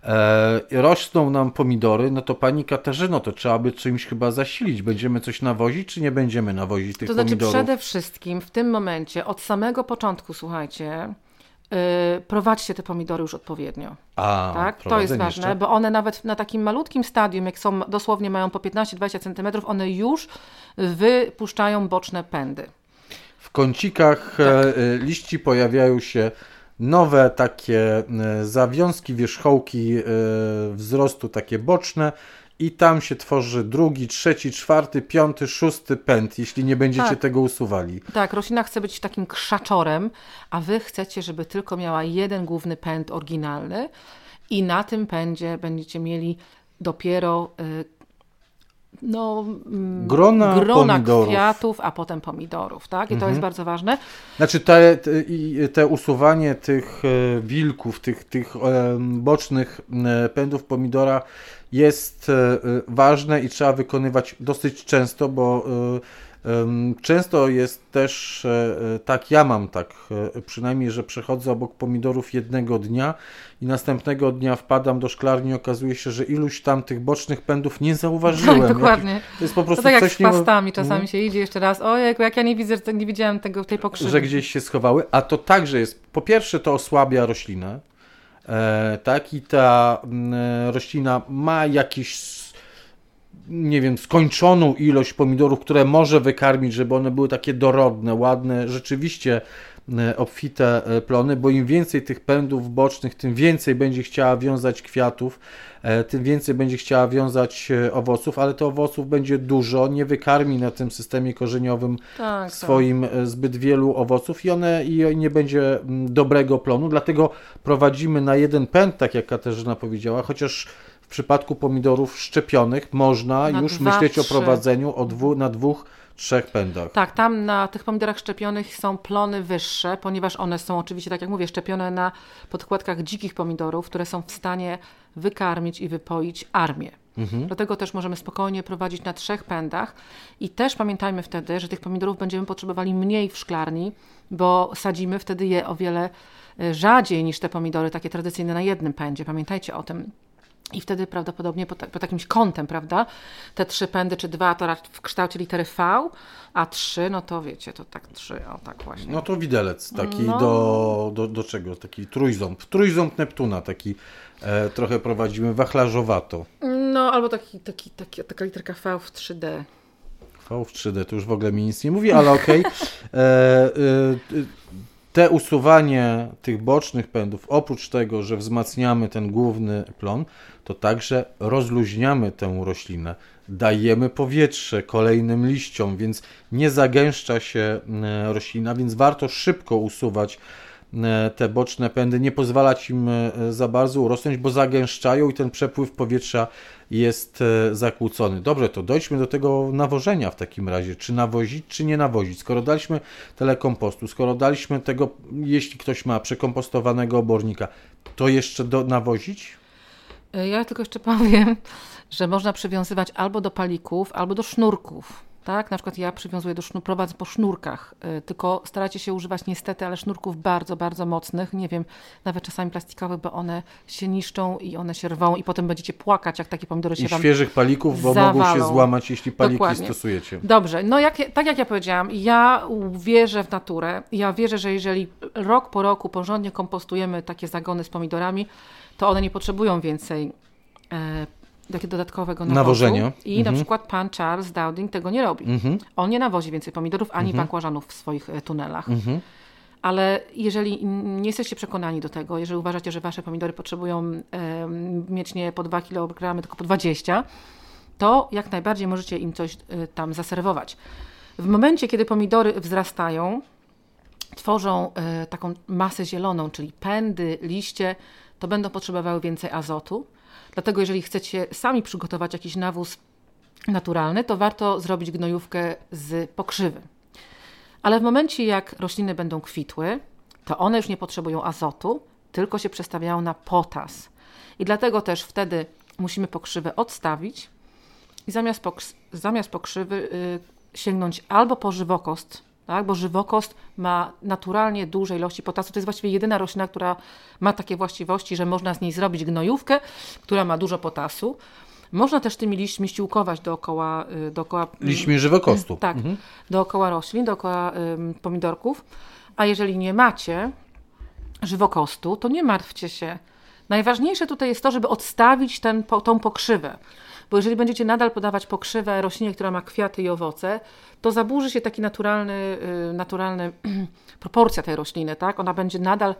E, rosną nam pomidory, no to pani Katarzyno, to trzeba by czymś chyba zasilić. Będziemy coś nawozić, czy nie będziemy nawozić tych pomidorów? To znaczy przede wszystkim w tym momencie, od samego początku, słuchajcie, prowadźcie te pomidory już odpowiednio. A, tak? To jest ważne, jeszcze? bo one nawet na takim malutkim stadium, jak są dosłownie mają po 15-20 cm, one już wypuszczają boczne pędy. W kącikach tak. E, liści pojawiają się nowe takie e, zawiązki, wierzchołki e, wzrostu, takie boczne i tam się tworzy drugi, trzeci, czwarty, piąty, szósty pęd, jeśli nie będziecie tak. tego usuwali. Tak, roślina chce być takim krzaczorem, a wy chcecie, żeby tylko miała jeden główny pęd oryginalny i na tym pędzie będziecie mieli dopiero no, mm, grona, grona kwiatów, a potem pomidorów, tak? I mhm. to jest mhm. bardzo ważne. Znaczy te, te, te usuwanie tych e, wilków, tych, tych bocznych e, pędów pomidora jest e, ważne i trzeba wykonywać dosyć często, bo Często jest też e, e, tak, ja mam tak e, przynajmniej, że przechodzę obok pomidorów jednego dnia i następnego dnia wpadam do szklarni i okazuje się, że iluś tam tych bocznych pędów nie zauważyłem. Tak, dokładnie. to jest po prostu to tak jak z pastami nie... czasami się idzie jeszcze raz, o jak, jak ja nie widzę, nie widziałem tego, tej pokrzywy. Że gdzieś się schowały, a to także jest, po pierwsze to osłabia roślinę, tak, i ta mm, roślina ma jakiś nie wiem, skończoną ilość pomidorów, które może wykarmić, żeby one były takie dorodne, ładne, rzeczywiście e, obfite e, plony, bo im więcej tych pędów bocznych, tym więcej będzie chciała wiązać kwiatów, e, tym więcej będzie chciała wiązać owoców, ale to owoców będzie dużo, nie wykarmi na tym systemie korzeniowym tak, swoim tak. zbyt wielu owoców i one i nie będzie mm, dobrego plonu, dlatego prowadzimy na jeden pęd, tak jak Katarzyna powiedziała, chociaż w przypadku pomidorów szczepionych można na już dwa, myśleć trzy. o prowadzeniu o dwu, na dwóch, trzech pędach. Tak, tam na tych pomidorach szczepionych są plony wyższe, ponieważ one są oczywiście, tak jak mówię, szczepione na podkładkach dzikich pomidorów, które są w stanie wykarmić i wypoić armię. Mhm. Dlatego też możemy spokojnie prowadzić na trzech pędach i też pamiętajmy wtedy, że tych pomidorów będziemy potrzebowali mniej w szklarni, bo sadzimy wtedy je o wiele e, rzadziej niż te pomidory takie tradycyjne na jednym pędzie. Pamiętajcie o tym. I wtedy prawdopodobnie pod, pod jakimś kątem, prawda? Te trzy pędy czy dwa to w kształcie litery V, a trzy, no to wiecie, to tak trzy, o tak właśnie. No to widelec taki no. do, do, do czego? Taki trójząb. Trójząb Neptuna, taki e, trochę prowadzimy wachlarzowato. No albo taki, taki, taki, taka literka V w 3D. V w 3D, to już w ogóle mi nic nie mówi, ale okej. Okay. Te usuwanie tych bocznych pędów, oprócz tego, że wzmacniamy ten główny plon, to także rozluźniamy tę roślinę, dajemy powietrze kolejnym liściom, więc nie zagęszcza się e, roślina, więc warto szybko usuwać te boczne pędy, nie pozwalać im e, za bardzo urosnąć, bo zagęszczają i ten przepływ powietrza jest e, zakłócony. Dobrze, to dojdźmy do tego nawożenia w takim razie. Czy nawozić, czy nie nawozić? Skoro daliśmy tyle kompostu, skoro daliśmy tego, jeśli ktoś ma przekompostowanego obornika, to jeszcze do, nawozić? E, ja tylko jeszcze powiem, że można przywiązywać albo do palików, albo do sznurków tak? Na przykład ja przywiązuję do sznur, prowadzę po sznurkach, y, tylko starajcie się używać niestety, ale sznurków bardzo, bardzo mocnych, nie wiem, nawet czasami plastikowych, bo one się niszczą i one się rwą i potem będziecie płakać, jak takie pomidory się I wam świeżych palików, bo zawalą. mogą się złamać, jeśli paliki Dokładnie. stosujecie. Dobrze, no jak, tak jak ja powiedziałam, ja wierzę w naturę. Ja wierzę, że jeżeli rok po roku porządnie kompostujemy takie zagony z pomidorami, to one nie potrzebują więcej e, dodatkowego nawozu. Nawożenia. I na Mhm. przykład pan Charles Dowding tego nie robi. Mhm. On nie nawozi więcej pomidorów ani bakłażanów w swoich e, tunelach. Mhm. Ale jeżeli nie jesteście przekonani do tego, jeżeli uważacie, że wasze pomidory potrzebują em, mieć nie po 2 kg, tylko po 20, to jak najbardziej możecie im coś y, tam zaserwować. W momencie, kiedy pomidory wzrastają, tworzą y, taką masę zieloną, czyli pędy, liście, to będą potrzebowały więcej azotu. Dlatego jeżeli chcecie sami przygotować jakiś nawóz naturalny, to warto zrobić gnojówkę z pokrzywy. Ale w momencie, jak rośliny będą kwitły, to one już nie potrzebują azotu, tylko się przestawiają na potas. I dlatego też wtedy musimy pokrzywę odstawić i zamiast, zamiast pokrzywy y, sięgnąć albo po żywokost, tak? bo żywokost ma naturalnie duże ilości potasu. To jest właściwie jedyna roślina, która ma takie właściwości, że można z niej zrobić gnojówkę, która ma dużo potasu. Można też tymi liśćmi ściółkować dookoła, y, dookoła Liśćmi żywokostu. tak, dookoła roślin, dookoła ym, pomidorków. A jeżeli nie macie żywokostu, to nie martwcie się. Najważniejsze tutaj jest to, żeby odstawić ten, tą pokrzywę. Bo jeżeli będziecie nadal podawać pokrzywę roślinie, która ma kwiaty i owoce, to zaburzy się taki naturalny, y, naturalny proporcja tej rośliny, tak? Ona będzie nadal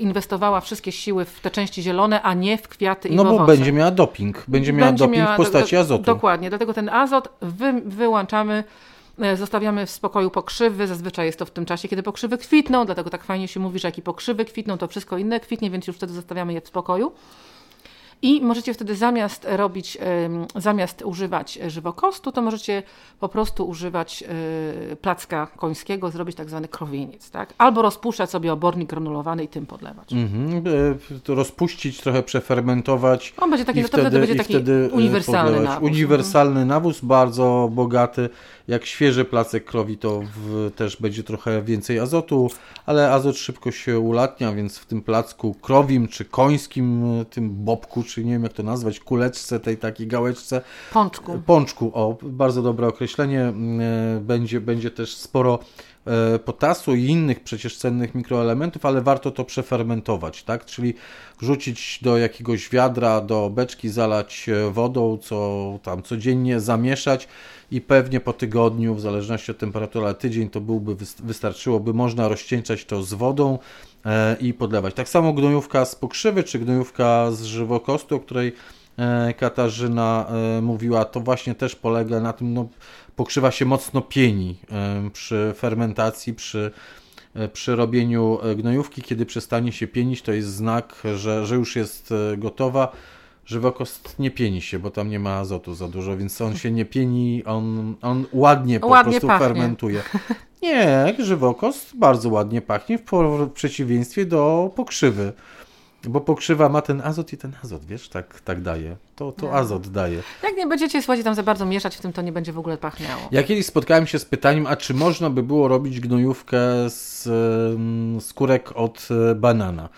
inwestowała wszystkie siły w te części zielone, a nie w kwiaty i No w bo owoce. będzie miała doping. Będzie miała Będzie doping miała w postaci do- do- azotu. Dokładnie, dlatego ten azot wy, wyłączamy, e, zostawiamy w spokoju pokrzywy. Zazwyczaj jest to w tym czasie, kiedy pokrzywy kwitną, dlatego tak fajnie się mówi, że jak i pokrzywy kwitną, to wszystko inne kwitnie, więc już wtedy zostawiamy je w spokoju. I możecie wtedy zamiast robić, zamiast używać żywokostu, to możecie po prostu używać e, placka końskiego, zrobić tak zwany krowieniec, tak? Albo rozpuszczać sobie obornik granulowany i tym podlewać. Mhm. e, to Rozpuścić, trochę przefermentować. On będzie taki, I to wtedy będzie i taki wtedy, e, uniwersalny podlewać. nawóz. Uniwersalny nawóz, bardzo bogaty. Jak świeży placek krowi, to w, też będzie trochę więcej azotu, ale azot szybko się ulatnia, więc w tym placku krowim czy końskim, tym bobku, czy nie wiem jak to nazwać, kuleczce, tej takiej gałeczce, Pączku. Pączku, o, bardzo dobre określenie. Mm, e, Będzie, będzie też sporo potasu i innych przecież cennych mikroelementów, ale warto to przefermentować, tak? Czyli wrzucić do jakiegoś wiadra, do beczki, zalać e, wodą, co tam codziennie zamieszać i pewnie po tygodniu, w zależności od temperatury, ale tydzień to byłby wys- wystarczyłoby, można rozcieńczać to z wodą e, i podlewać. Tak samo gnojówka z pokrzywy, czy gnojówka z żywokostu, o której e, Katarzyna e, mówiła, to właśnie też polega na tym, no, pokrzywa się mocno pieni przy fermentacji, przy, e, przy robieniu e, gnojówki. Kiedy przestanie się pienić, to jest znak, że, że już jest e, gotowa. Żywokost nie pieni się, bo tam nie ma azotu za dużo, więc on się nie pieni, on, on ładnie po Ładnie prostu pachnie. fermentuje. Nie, żywokost bardzo ładnie pachnie w przeciwieństwie do pokrzywy. Bo pokrzywa ma ten azot i ten azot, wiesz, tak, tak daje. To, to azot daje. Jak nie będziecie, słuchajcie, tam za bardzo mieszać w tym, to nie będzie w ogóle pachniało. Ja kiedyś spotkałem się z pytaniem, a czy można by było robić gnojówkę z skórek od e, banana?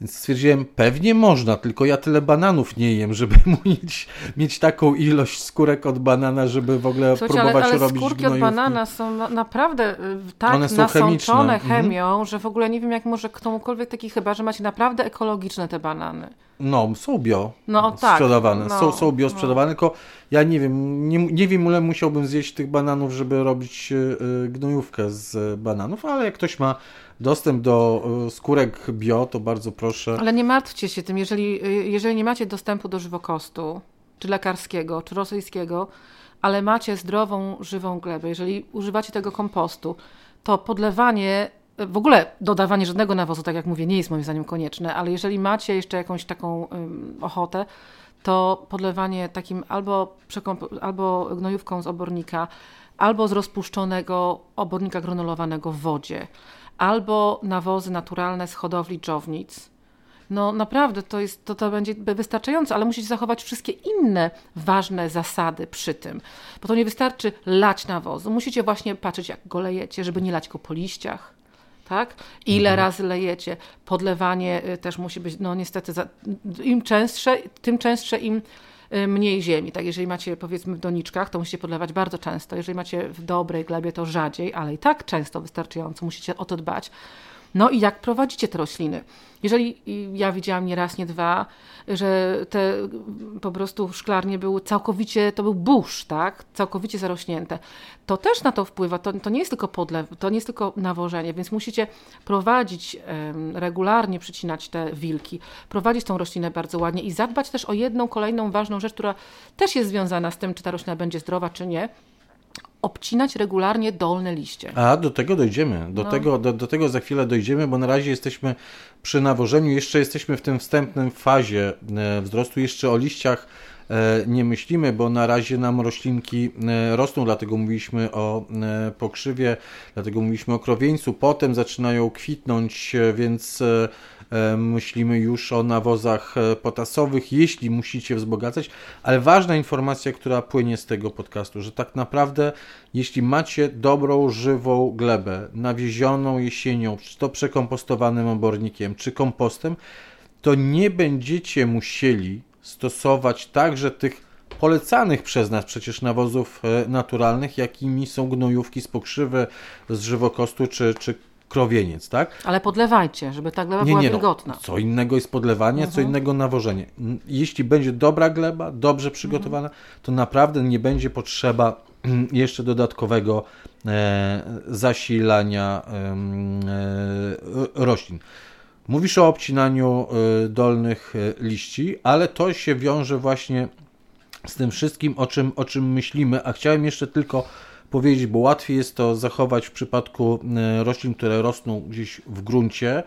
Więc stwierdziłem, pewnie można, tylko ja tyle bananów nie jem, żeby mieć, mieć taką ilość skórek od banana, żeby w ogóle Słuchajcie, ale, próbować ale robić skórki gnojówki. od banana są na, naprawdę y, tak One są nasączone chemiczne, mhm. chemią, że w ogóle nie wiem, jak może komukolwiek taki chyba, że macie naprawdę ekologiczne te banany. No, są bio No tak, sprzedawane. no, są, są bio no. sprzedawane, tylko ja nie wiem, nie, nie wiem ile musiałbym zjeść tych bananów, żeby robić e, gnojówkę z bananów, ale jak ktoś ma dostęp do e, skórek bio, to bardzo proszę. Ale nie martwcie się tym, jeżeli, y, jeżeli nie macie dostępu do żywokostu, czy lekarskiego, czy rosyjskiego, ale macie zdrową, żywą glebę, jeżeli używacie tego kompostu, to podlewanie, y, w ogóle dodawanie żadnego nawozu, tak jak mówię, nie jest moim zdaniem konieczne, ale jeżeli macie jeszcze jakąś taką ym, ochotę, to podlewanie takim albo, albo gnojówką z obornika, albo z rozpuszczonego obornika granulowanego w wodzie, albo nawozy naturalne z hodowli dżownic. No naprawdę to, jest, to, to będzie wystarczające, ale musicie zachować wszystkie inne ważne zasady przy tym. Bo to nie wystarczy lać nawozu. Musicie właśnie patrzeć, jak go lejecie, żeby nie lać go po liściach. Tak? Ile mhm. razy lejecie? Podlewanie y, też musi być, no niestety, za, im częstsze, tym częstsze im mniej ziemi. Tak, jeżeli macie powiedzmy w doniczkach, to musicie podlewać bardzo często. Jeżeli macie w dobrej glebie, to rzadziej, ale i tak często wystarczająco. Musicie o to dbać. No i jak prowadzicie te rośliny? Jeżeli ja widziałam nie raz, nie dwa, że te po prostu szklarnie były całkowicie, to był burz, tak? Całkowicie zarośnięte. To też na to wpływa. To, to nie jest tylko podlew, to nie jest tylko nawożenie, więc musicie prowadzić regularnie, przycinać te wilki, prowadzić tą roślinę bardzo ładnie i zadbać też o jedną kolejną ważną rzecz, która też jest związana z tym, czy ta roślina będzie zdrowa, czy nie obcinać regularnie dolne liście. A do tego dojdziemy. Do, no. tego, do, do tego za chwilę dojdziemy, bo na razie jesteśmy przy nawożeniu, jeszcze jesteśmy w tym wstępnym fazie e, wzrostu, jeszcze o liściach e, nie myślimy, bo na razie nam roślinki e, rosną, dlatego mówiliśmy o pokrzywie, dlatego mówiliśmy o krowieńcu, potem zaczynają kwitnąć, więc myślimy już o nawozach e, potasowych, jeśli musicie wzbogacać, ale ważna informacja, która płynie z tego podcastu, że tak naprawdę jeśli macie dobrą, żywą glebę, nawiezioną jesienią, czy to przekompostowanym obornikiem, czy kompostem, to nie będziecie musieli stosować także tych polecanych przez nas przecież nawozów e, naturalnych, jakimi są gnojówki z pokrzywy, z żywokostu czy, czy krowieniec, tak? Ale podlewajcie, żeby ta gleba nie, była nie, no. wilgotna. No, co innego jest podlewanie, mhm. co innego nawożenie. Jeśli będzie dobra gleba, dobrze przygotowana, mhm. to naprawdę nie będzie potrzeba jeszcze dodatkowego e, zasilania e, roślin. Mówisz o obcinaniu e, dolnych e, liści, ale to się wiąże właśnie z tym wszystkim, o czym, o czym myślimy, a chciałem jeszcze tylko powiedzieć, bo łatwiej jest to zachować w przypadku e, roślin, które rosną gdzieś w gruncie,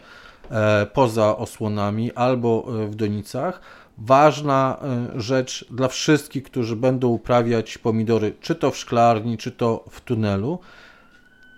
e, poza osłonami albo e, w donicach. Ważna rzecz dla wszystkich, którzy będą uprawiać pomidory, czy to w szklarni, czy to w tunelu.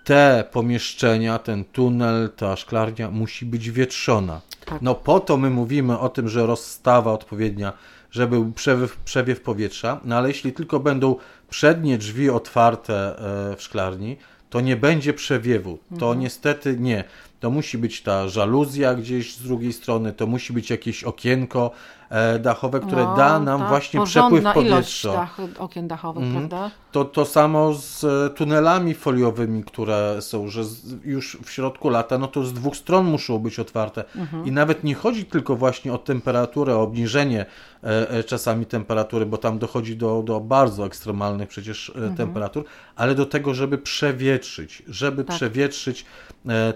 Te pomieszczenia, ten tunel, ta szklarnia musi być wietrzona. Tak. No po to my mówimy o tym, że rozstawa odpowiednia żeby był przewiew, przewiew powietrza, no ale jeśli tylko będą przednie drzwi otwarte e, w szklarni, to nie będzie przewiewu. To mhm. niestety nie. To musi być ta żaluzja gdzieś z drugiej strony, to musi być jakieś okienko, E, dachowe, które no, da nam tak, właśnie przepływ powietrza. Dach, okien dachowych, mm. prawda? To, to samo z e, tunelami foliowymi, które są, że już w środku lata, no to z dwóch stron muszą być otwarte. Mhm. I nawet nie chodzi tylko właśnie o temperaturę, o obniżenie e, czasami temperatury, bo tam dochodzi do, do bardzo ekstremalnych przecież mhm. temperatur, ale do tego, żeby przewietrzyć, żeby tak. przewietrzyć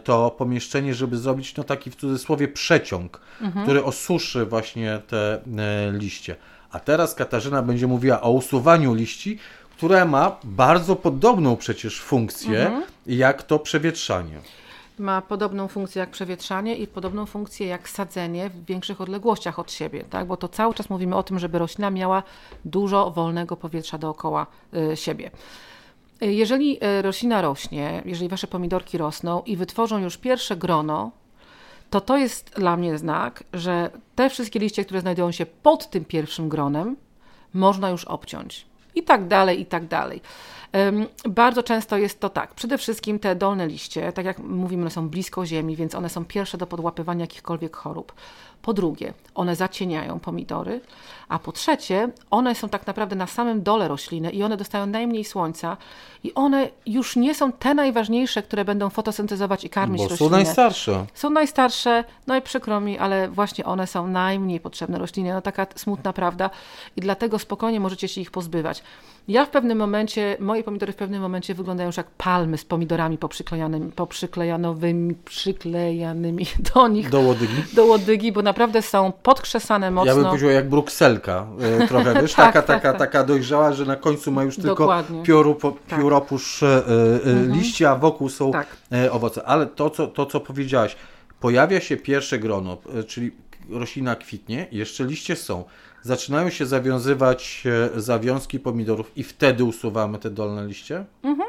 to pomieszczenie, żeby zrobić no taki w cudzysłowie przeciąg, mhm. który osuszy właśnie te E, liście. A teraz Katarzyna będzie mówiła o usuwaniu liści, które ma bardzo podobną przecież funkcję mhm. jak to przewietrzanie. Ma podobną funkcję jak przewietrzanie i podobną funkcję jak sadzenie w większych odległościach od siebie, tak? bo to cały czas mówimy o tym, żeby roślina miała dużo wolnego powietrza dookoła y, siebie. E, jeżeli roślina rośnie, jeżeli wasze pomidorki rosną i wytworzą już pierwsze grono, to to jest dla mnie znak, że te wszystkie liście, które znajdują się pod tym pierwszym gronem, można już obciąć. I tak dalej, i tak dalej. Bardzo często jest to tak. Przede wszystkim te dolne liście, tak jak mówimy, one są blisko ziemi, więc one są pierwsze do podłapywania jakichkolwiek chorób. Po drugie, one zacieniają pomidory, a po trzecie, one są tak naprawdę na samym dole rośliny i one dostają najmniej słońca i one już nie są te najważniejsze, które będą fotosyntezować i karmić Bo rośliny. są najstarsze. Są najstarsze, no i przykro mi, ale właśnie one są najmniej potrzebne rośliny. No taka smutna prawda i dlatego spokojnie możecie się ich pozbywać. Ja w pewnym momencie, moje pomidory w pewnym momencie wyglądają już jak palmy z pomidorami poprzyklejanymi, poprzyklejanowymi, przyklejanymi do nich. Do łodygi. Do łodygi, bo naprawdę są podkrzesane mocno. Ja bym powiedział jak brukselka e, trochę, wiesz, tak, taka, tak, taka, tak. taka dojrzała, że na końcu ma już tylko Dokładnie. pioru, po, tak. pióropusz e, mhm. liści, a wokół są tak. owoce. Ale to co, to, co powiedziałaś, pojawia się pierwsze grono, czyli roślina kwitnie, jeszcze liście są zaczynają się zawiązywać e, zawiązki pomidorów i wtedy usuwamy te dolne liście. Mhm.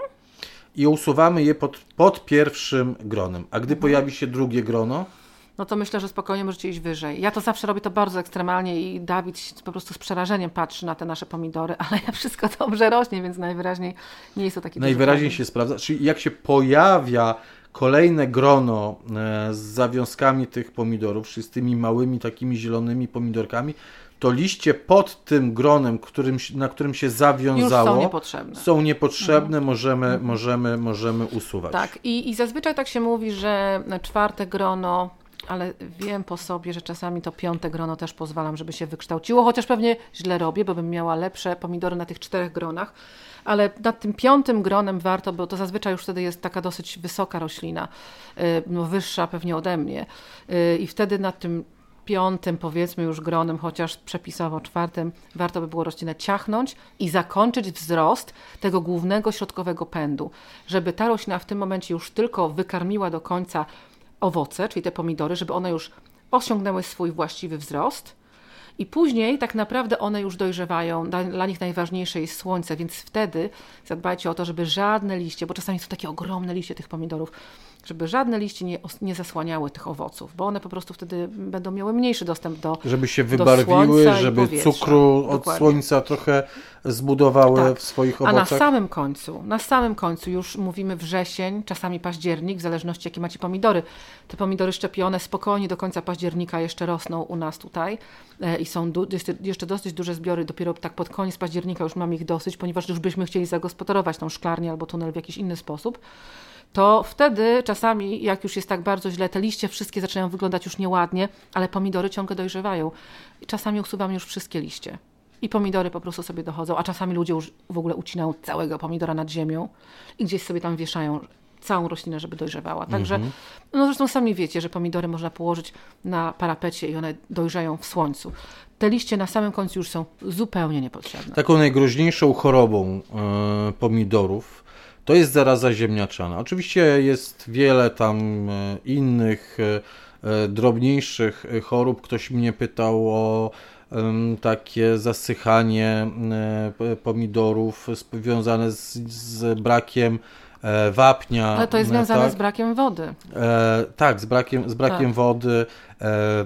I usuwamy je pod, pod pierwszym gronem. A gdy mhm. pojawi się drugie grono, no to myślę, że spokojnie możecie iść wyżej. Ja to zawsze robię to bardzo ekstremalnie i Dawid po prostu z przerażeniem patrzy na te nasze pomidory, ale ja wszystko dobrze rośnie, więc najwyraźniej nie jest to taki Najwyraźniej się sprawdza. Czyli jak się pojawia kolejne grono e, z zawiązkami tych pomidorów, czyli z tymi małymi takimi zielonymi pomidorkami, to liście pod tym gronem, którym, na którym się zawiązało, Już są niepotrzebne. Są niepotrzebne, mhm. możemy, mhm. możemy, możemy usuwać. Tak, I, i zazwyczaj tak się mówi, że czwarte grono ale wiem po sobie, że czasami to piąte grono też pozwalam, żeby się wykształciło, chociaż pewnie źle robię, bo bym miała lepsze pomidory na tych czterech gronach, ale nad tym piątym gronem warto, bo to zazwyczaj już wtedy jest taka dosyć wysoka roślina, y, no wyższa pewnie ode mnie y, i wtedy nad tym piątym, powiedzmy już gronem, chociaż przepisowo czwartym, warto by było roślinę ciachnąć i zakończyć wzrost tego głównego środkowego pędu, żeby ta roślina w tym momencie już tylko wykarmiła do końca owoce, czyli te pomidory, żeby one już osiągnęły swój właściwy wzrost. I później tak naprawdę one już dojrzewają. Dla nich najważniejsze jest słońce, więc wtedy zadbajcie o to, żeby żadne liście, bo czasami są takie ogromne liście tych pomidorów, żeby żadne liście nie, nie zasłaniały tych owoców, bo one po prostu wtedy będą miały mniejszy dostęp do Żeby się wybarwiły, żeby cukru od Dokładnie. słońca trochę zbudowały tak. w swoich owocach. A na samym końcu, na samym końcu już mówimy wrzesień, czasami październik, w zależności jakie macie pomidory. Te pomidory szczepione spokojnie do końca października jeszcze rosną u nas tutaj e, i są jeszcze, dosyć duże zbiory. Dopiero tak pod koniec października już mam ich dosyć, ponieważ już byśmy chcieli zagospodarować tą szklarnię albo tunel w jakiś inny sposób to wtedy czasami, jak już jest tak bardzo źle, te liście wszystkie zaczynają wyglądać już nieładnie, ale pomidory ciągle dojrzewają. I czasami usuwam już wszystkie liście. I pomidory po prostu sobie dochodzą, a czasami ludzie już w ogóle ucinają całego pomidora nad ziemią i gdzieś sobie tam wieszają całą roślinę, żeby dojrzewała. Także, -hmm. no zresztą sami wiecie, że pomidory można położyć na parapecie i one dojrzeją w słońcu. Te liście na samym końcu już są zupełnie niepotrzebne. Taką najgroźniejszą chorobą yy, pomidorów to jest zaraza ziemniaczana. Oczywiście jest wiele tam e, innych e, e, drobniejszych chorób. Ktoś mnie pytał o takie zasychanie pomidorów związane z, z brakiem wapnia. Ale to jest związane tak? z brakiem wody. E, tak, z brakiem, z brakiem tak. wody, e,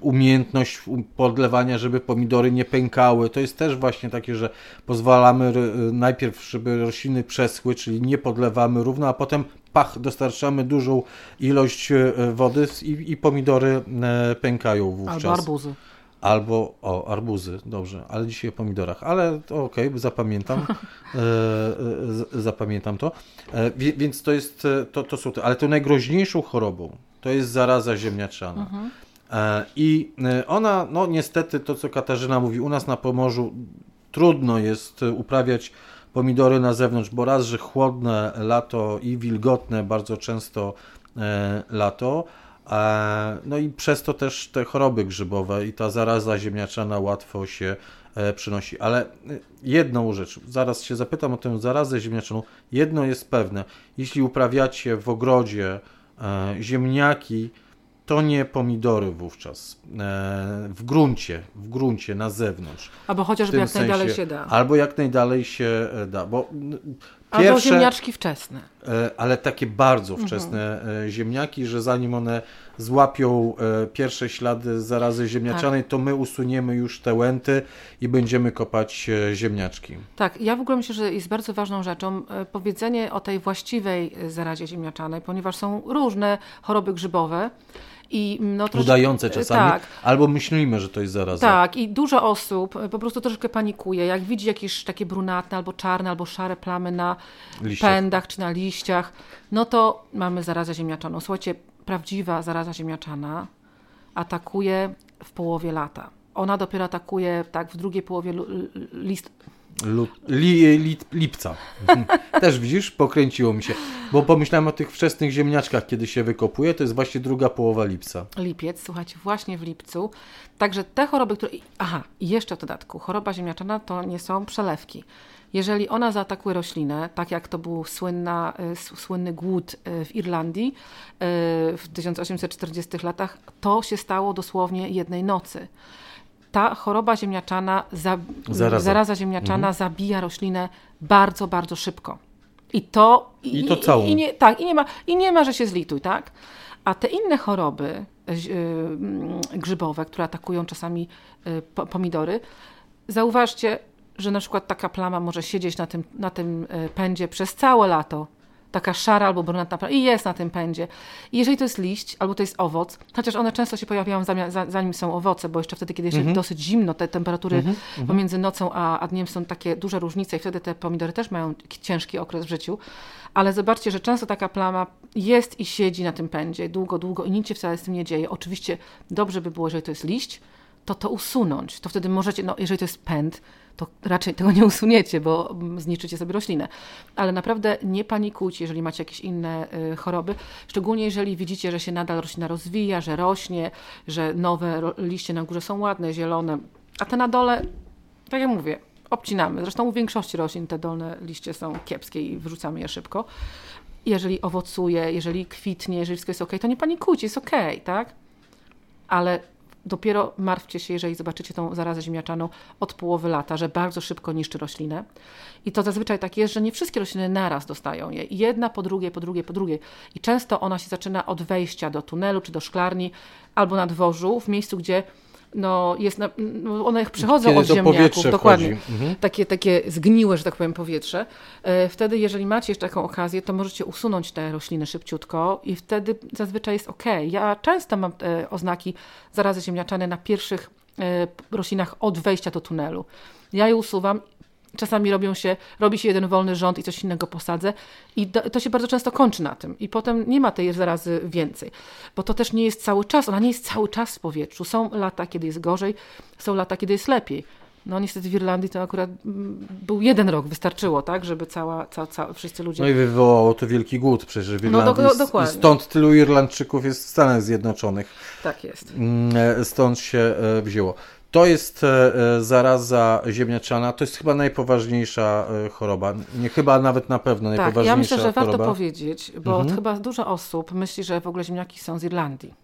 umiejętność podlewania, żeby pomidory nie pękały. To jest też właśnie takie, że pozwalamy najpierw, żeby rośliny przeschły, czyli nie podlewamy równo, a potem pach, dostarczamy dużą ilość e, wody i, i pomidory e, pękają wówczas. Albo arbuzy. Albo, o, arbuzy, dobrze, ale dzisiaj o pomidorach, ale to okej, okay, zapamiętam, e, e, zapamiętam to. E, więc to jest, e, to, to są te, ale tą najgroźniejszą chorobą to jest zaraza ziemniaczana. Mhm. E, I ona, no niestety, to co Katarzyna mówi, u nas na Pomorzu trudno jest uprawiać pomidory na zewnątrz, bo raz, że chłodne lato i wilgotne bardzo często lato, no i przez to też te choroby grzybowe i ta zaraza ziemniaczana łatwo się e, przynosi. Ale e, jedną rzecz, zaraz się zapytam o tę zarazę ziemniaczaną. Jedno jest pewne, jeśli uprawiacie w ogrodzie e, ziemniaki, to nie pomidory wówczas. W gruncie, w gruncie, na zewnątrz. Albo chociażby jak sensie, najdalej się da. Albo jak najdalej się da, bo Pierwsze, Albo ziemniaczki wczesne. E, ale takie bardzo wczesne mhm. ziemniaki, że zanim one złapią e, pierwsze ślady zarazy ziemniaczanej, tak. to my usuniemy już te łęty i będziemy kopać ziemniaczki. Tak, ja w ogóle myślę, że jest bardzo ważną rzeczą powiedzenie o tej właściwej zarazie ziemniaczanej, ponieważ są różne choroby grzybowe. I no, troszkę, Udające czasami, tak. albo myślimy, że to jest zaraza. Tak, i dużo osób po prostu troszkę panikuje, jak widzi jakieś takie brunatne, albo czarne, albo szare plamy na liściach. pędach czy na liściach, no to mamy zarazę ziemniaczaną. Słuchajcie, prawdziwa zaraza ziemniaczana atakuje w połowie lata. Ona dopiero atakuje tak w drugiej połowie list, li, li, lipca. Też widzisz, pokręciło mi się. Bo pomyślałem o tych wczesnych ziemniaczkach, kiedy się wykopuje, to jest właśnie druga połowa lipca. Lipiec, słuchajcie, właśnie w lipcu. Także te choroby, które. Aha, jeszcze w dodatku, choroba ziemniaczana to nie są przelewki. Jeżeli ona zaatakuje roślinę, tak jak to był słynna, y, słynny głód y, w Irlandii y, w 1840 latach, to się stało dosłownie jednej nocy ta choroba ziemniaczana, za, zaraza. zaraza ziemniaczana mhm. zabija roślinę bardzo, bardzo szybko. I to, I, to całą. I, nie, tak, i nie, ma, i nie ma, że się zlituj, tak? A te inne choroby y, grzybowe, które atakują czasami y, pomidory, zauważcie, że na przykład taka plama może siedzieć na tym, na tym y, pędzie przez całe lato, taka szara albo brunatna plama i jest na tym pędzie. I jeżeli to jest liść albo to jest owoc, chociaż one często się pojawiają zanim są owoce, bo jeszcze wtedy, kiedy jest mhm. dosyć zimno, te temperatury mhm. mhm. pomiędzy nocą a, a dniem są takie duże różnice i wtedy te pomidory też mają ciężki okres w życiu. Ale zobaczcie, że często taka plama jest i siedzi na tym pędzie długo, długo i nic się wcale z tym nie dzieje. Oczywiście dobrze by było, jeżeli to jest liść, to to usunąć. To wtedy możecie, no jeżeli to jest pęd, to raczej tego nie usuniecie, bo zniszczycie sobie roślinę. Ale naprawdę nie panikujcie, jeżeli macie jakieś inne y, choroby, szczególnie jeżeli widzicie, że się nadal roślina rozwija, że rośnie, że nowe liście na górze są ładne, zielone, a te na dole, tak jak mówię, obcinamy. Zresztą u większości roślin te dolne liście są kiepskie i wyrzucamy je szybko. Jeżeli owocuje, jeżeli kwitnie, jeżeli wszystko jest ok, to nie panikujcie, jest ok, tak? Ale dopiero martwcie się, jeżeli zobaczycie tą zarazę ziemniaczaną od połowy lata, że bardzo szybko niszczy roślinę. I to zazwyczaj tak jest, że nie wszystkie rośliny naraz dostają je. Jedna po drugiej, po drugiej, po drugiej. I często ona się zaczyna od wejścia do tunelu czy do szklarni albo na dworzu, w miejscu, gdzie no, jest na, no one przychodzą Kiedy od ziemniaków, dokładnie, mhm. takie, takie zgniłe, że tak powiem, powietrze. E, wtedy, jeżeli macie jeszcze taką okazję, to możecie usunąć te rośliny szybciutko i wtedy zazwyczaj jest ok. Ja często mam e, oznaki zarazy ziemniaczane na pierwszych e, roślinach od wejścia do tunelu. Ja je usuwam czasami robią się, robi się jeden wolny rząd i coś innego posadzę i do, to się bardzo często kończy na tym i potem nie ma tej zarazy więcej, bo to też nie jest cały czas, ona nie jest cały czas w powietrzu. Są lata, kiedy jest gorzej, są lata, kiedy jest lepiej. No niestety w Irlandii to akurat mm, był jeden rok, wystarczyło, tak, żeby cała, cała, cała wszyscy ludzie... No i wywołało to wielki głód przecież w no, Irlandii. No do, dokładnie. Stąd tylu Irlandczyków jest w Stanach Zjednoczonych. Tak jest. Mm, e, stąd się e, wzięło. To jest e, e, zaraza ziemniaczana, to jest chyba najpoważniejsza e, choroba. Nie chyba, nawet na pewno najpoważniejsza Tak, ja myślę, że choroba. warto powiedzieć, bo mhm. chyba dużo osób myśli, że w ogóle ziemniaki są z Irlandii.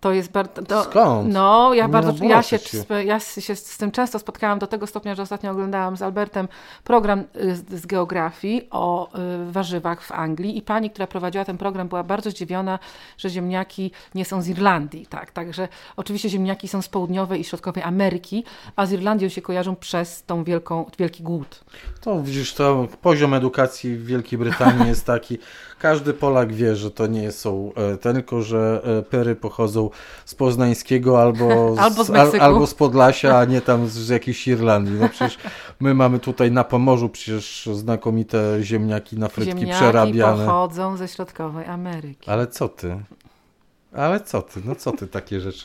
To jest bardzo. Skąd? No, ja bardzo. Ja, się, ja się z tym często spotkałam do tego stopnia, że ostatnio oglądałam z Albertem program y, z, z geografii o y, warzywach w Anglii i pani, która prowadziła ten program, była bardzo zdziwiona, że ziemniaki nie są z Irlandii. Tak, także oczywiście ziemniaki są z południowej i środkowej Ameryki, a z Irlandią się kojarzą przez tą wielką, wielki głód. To widzisz, to poziom edukacji w Wielkiej Brytanii jest taki. Każdy Polak wie, że to nie są e, tylko, że e, pery pochodzą z Poznańskiego albo z, albo, z al, albo z Podlasia, a nie tam z jakiejś Irlandii. No przecież my mamy tutaj na Pomorzu przecież znakomite ziemniaki na frytki ziemniaki przerabiane. pochodzą ze środkowej Ameryki. Ale co ty? Ale co ty, no co ty takie rzeczy?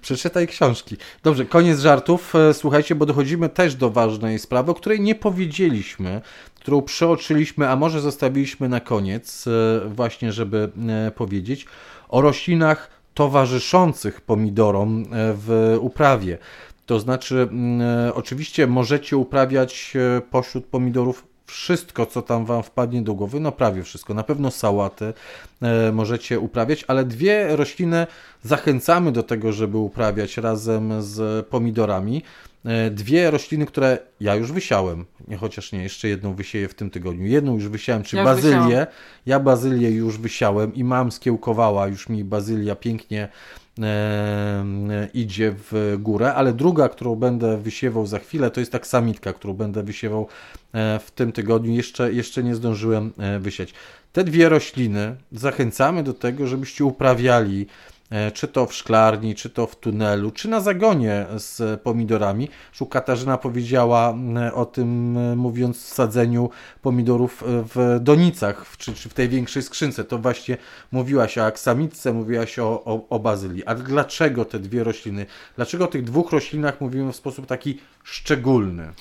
Przeczytaj książki. Dobrze, koniec żartów. E, słuchajcie, bo dochodzimy też do ważnej sprawy, o której nie powiedzieliśmy, którą przeoczyliśmy, a może zostawiliśmy na koniec, e, właśnie żeby e, powiedzieć o roślinach towarzyszących pomidorom w uprawie. To znaczy, oczywiście możecie uprawiać pośród pomidorów wszystko, co tam Wam wpadnie do głowy, no prawie wszystko. Na pewno sałatę e, możecie uprawiać, ale dwie rośliny zachęcamy do tego, żeby uprawiać razem z pomidorami. E, dwie rośliny, które ja już wysiałem, chociaż nie, jeszcze jedną wysieję w tym tygodniu. Jedną już wysiałem, czy ja bazylię. Ja bazylię już wysiałem i mam skiełkowała, już mi bazylia pięknie idzie w górę, ale druga, którą będę wysiewał za chwilę, to jest taksamitka, którą będę wysiewał e, w tym tygodniu. Jeszcze, jeszcze nie zdążyłem e, wysiać. Te dwie rośliny zachęcamy do tego, żebyście uprawiali E, czy to w szklarni, czy to w tunelu, czy na zagonie z pomidorami. Już Katarzyna powiedziała o tym, mówiąc o sadzeniu pomidorów w donicach, czy, czy w tej większej skrzynce. To właśnie mówiłaś o aksamitce, mówiłaś o, o, o bazylii. A dlaczego te dwie rośliny? Dlaczego o tych dwóch roślinach mówimy w sposób taki szczególny?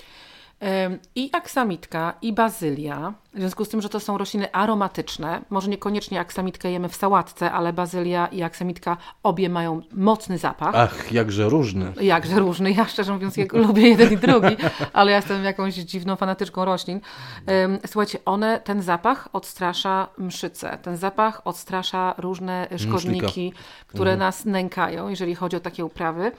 I aksamitka, i bazylia, w związku z tym, że to są rośliny aromatyczne, może niekoniecznie aksamitkę jemy w sałatce, ale bazylia i aksamitka obie mają mocny zapach. Ach, jakże różny. Jakże różny. Ja szczerze mówiąc lubię jeden i drugi, ale ja jestem jakąś dziwną fanatyczką roślin. Słuchajcie, one, ten zapach odstrasza mszyce, ten zapach odstrasza różne szkodniki, które mhm. nas nękają, jeżeli chodzi o takie uprawy.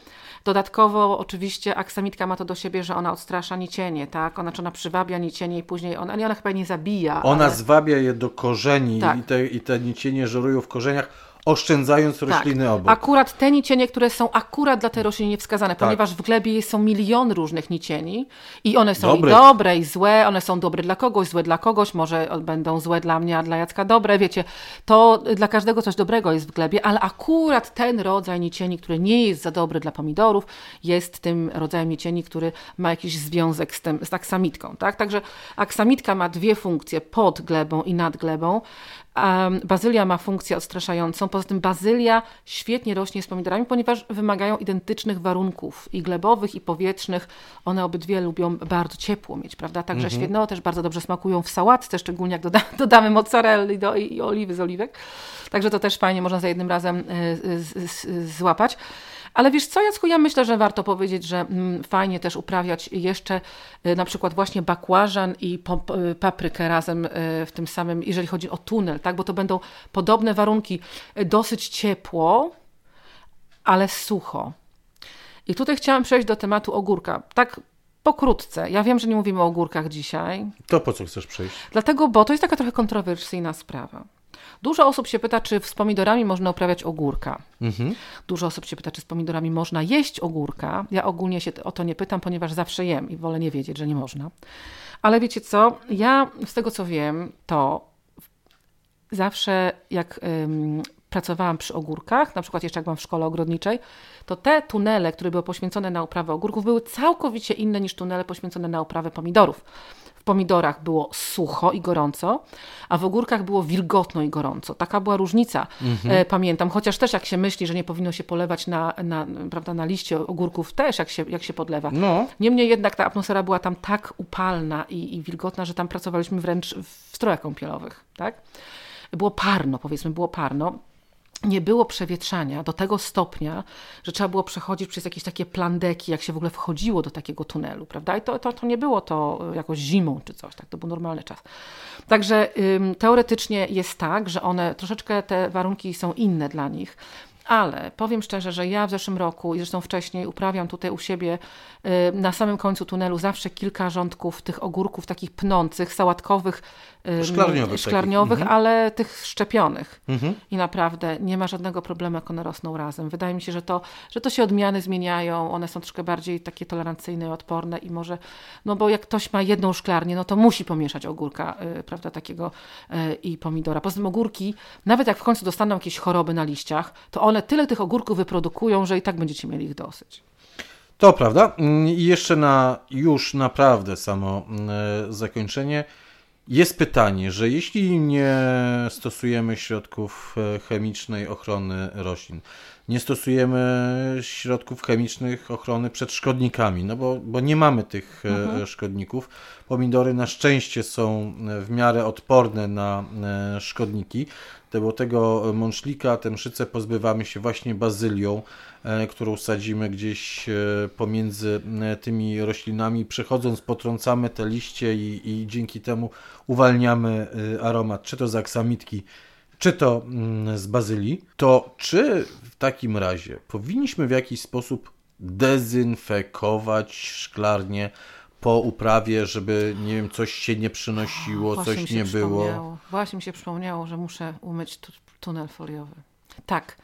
Dodatkowo oczywiście aksamitka ma to do siebie, że ona odstrasza nicienie, tak? Ona, czy ona przywabia nicienie i później ona, ona chyba nie zabija. Ona ale... zwabia je do korzeni tak. i, te, i te nicienie żerują w korzeniach. Oszczędzając rośliny tak. obok. Akurat te nicienie, które są akurat dla tej rośliny wskazane, Tak. ponieważ w glebie są milion różnych nicieni i one są Dobre. i dobre, i złe, one są dobre dla kogoś, złe dla kogoś, może będą złe dla mnie, a dla Jacka dobre, wiecie, to dla każdego coś dobrego jest w glebie, ale akurat ten rodzaj nicieni, który nie jest za dobry dla pomidorów, jest tym rodzajem nicieni, który ma jakiś związek z, tym, z aksamitką, tak? Także aksamitka ma dwie funkcje, pod glebą i nad glebą. Um, bazylia ma funkcję odstraszającą. Poza tym bazylia świetnie rośnie z pomidorami, ponieważ wymagają identycznych warunków i glebowych, i powietrznych. One obydwie lubią bardzo ciepło mieć, prawda? Także Mhm. świetne, też bardzo dobrze smakują w sałatce, szczególnie jak doda dodamy mozzarelli do, i, i oliwy z oliwek. Także to też fajnie można za jednym razem y, y, y, złapać. Ale wiesz co, Jacku, ja myślę, że warto powiedzieć, że mm, fajnie też uprawiać jeszcze y, na przykład właśnie bakłażan i y, paprykę razem y, w tym samym, jeżeli chodzi o tunel, tak? bo to będą podobne warunki, dosyć ciepło, ale sucho. I tutaj chciałam przejść do tematu ogórka. Tak pokrótce. Ja wiem, że nie mówimy o ogórkach dzisiaj, To po co chcesz przejść? dlatego, bo to jest taka trochę kontrowersyjna sprawa. Dużo osób się pyta, czy z pomidorami można uprawiać ogórka. Mhm. Dużo osób się pyta, czy z pomidorami można jeść ogórka. Ja ogólnie się o to nie pytam, ponieważ zawsze jem i wolę nie wiedzieć, że nie można. Ale wiecie co? Ja z tego co wiem, to zawsze jak ym, pracowałam przy ogórkach, na przykład jeszcze jak byłam w szkole ogrodniczej, to te tunele, które były poświęcone na uprawę ogórków, były całkowicie inne niż tunele poświęcone na uprawę pomidorów. W pomidorach było sucho i gorąco, a w ogórkach było wilgotno i gorąco. Taka była różnica, e, pamiętam. Chociaż też jak się myśli, że nie powinno się polewać na, na, prawda, na liście ogórków, też jak się, jak się podlewa. No. Niemniej jednak ta atmosfera była tam tak upalna i, i wilgotna, że tam pracowaliśmy wręcz w strojach kąpielowych. Tak? Było parno, powiedzmy, było parno nie było przewietrzania do tego stopnia, że trzeba było przechodzić przez jakieś takie plandeki, jak się w ogóle wchodziło do takiego tunelu, prawda? I to, to, to nie było to jakoś zimą czy coś, tak? To był normalny czas. Także ym, teoretycznie jest tak, że one troszeczkę te warunki są inne dla nich. Ale powiem szczerze, że ja w zeszłym roku i zresztą wcześniej uprawiam tutaj u siebie na samym końcu tunelu zawsze kilka rządków tych ogórków takich pnących, sałatkowych, Szklarniowych szklarniowych takich. ale tych szczepionych. Mhm. I naprawdę nie ma żadnego problemu, jak one rosną razem. Wydaje mi się, że to, że to się odmiany zmieniają, one są troszkę bardziej takie tolerancyjne i odporne i może, no bo jak ktoś ma jedną szklarnię, no to musi pomieszać ogórka, y, prawda, takiego y, i pomidora. Poza tym ogórki, nawet jak w końcu dostaną jakieś choroby na liściach, to one tyle tych ogórków wyprodukują, że i tak będziecie mieli ich dosyć. To prawda. Mm, I jeszcze na już naprawdę samo e, zakończenie. Jest pytanie, że jeśli nie stosujemy środków e, chemicznej ochrony roślin, nie stosujemy środków chemicznych ochrony przed szkodnikami, no bo, bo nie mamy tych e, szkodników. Pomidory na szczęście są e, w miarę odporne na szkodniki. Tego, tego mączlika, tę mszycę pozbywamy się właśnie bazylią, e, którą sadzimy gdzieś e, pomiędzy e, tymi roślinami. Przechodząc, potrącamy te liście i, i dzięki temu uwalniamy aromat, czy to z aksamitki, czy to mm, z bazylii. To czy w takim razie powinniśmy w jakiś sposób dezynfekować szklarnię po uprawie, żeby nie wiem, coś się nie przynosiło, Właśnie coś nie było? Właśnie mi się przypomniało, że muszę umyć tu, tunel foliowy. Tak,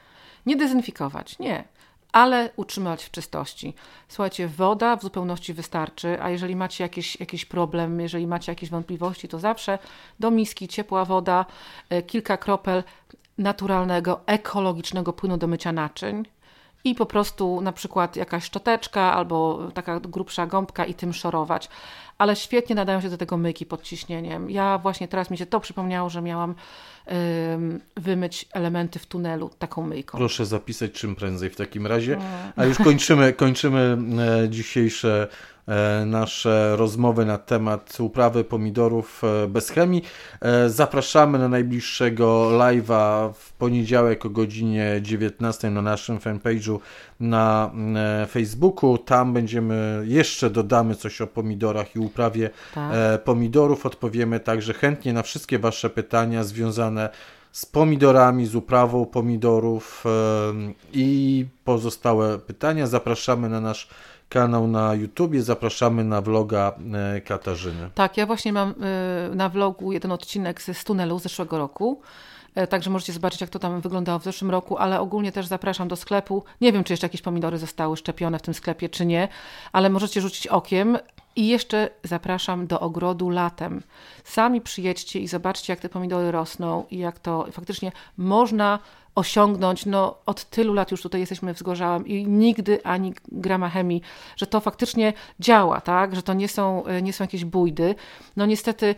nie dezynfikować, nie, ale utrzymywać w czystości. Słuchajcie, woda w zupełności wystarczy, a jeżeli macie jakiś, jakiś problem, jeżeli macie jakieś wątpliwości, to zawsze do miski ciepła woda, e, kilka kropel naturalnego, ekologicznego płynu do mycia naczyń i po prostu na przykład jakaś szczoteczka albo taka grubsza gąbka i tym szorować. Ale świetnie nadają się do tego myjki pod ciśnieniem. Ja właśnie teraz mi się to przypomniało, że miałam ym, wymyć elementy w tunelu taką myjką. Proszę zapisać czym prędzej w takim razie. A już kończymy, kończymy e, dzisiejsze nasze rozmowy na temat uprawy pomidorów e, bez chemii. E, Zapraszamy na najbliższego live'a w poniedziałek o godzinie 19 na naszym fanpage'u na e, Facebooku. Tam będziemy, jeszcze dodamy coś o pomidorach i uprawie Tak. e, pomidorów. Odpowiemy także chętnie na wszystkie Wasze pytania związane z pomidorami, z uprawą pomidorów i pozostałe pytania. Zapraszamy na nasz kanał na YouTubie, zapraszamy na vloga e, Katarzyny. Tak, ja właśnie mam y, na vlogu jeden odcinek z tunelu zeszłego roku. E, także możecie zobaczyć, jak to tam wyglądało w zeszłym roku, ale ogólnie też zapraszam do sklepu. Nie wiem, czy jeszcze jakieś pomidory zostały szczepione w tym sklepie, czy nie, ale możecie rzucić okiem. I jeszcze zapraszam do ogrodu latem. Sami przyjedźcie i zobaczcie, jak te pomidory rosną i jak to faktycznie można osiągnąć. No, od tylu lat już tutaj jesteśmy wzgorzałem i nigdy ani grama chemii, że to faktycznie działa, tak? że to nie są, nie są jakieś bójdy. No niestety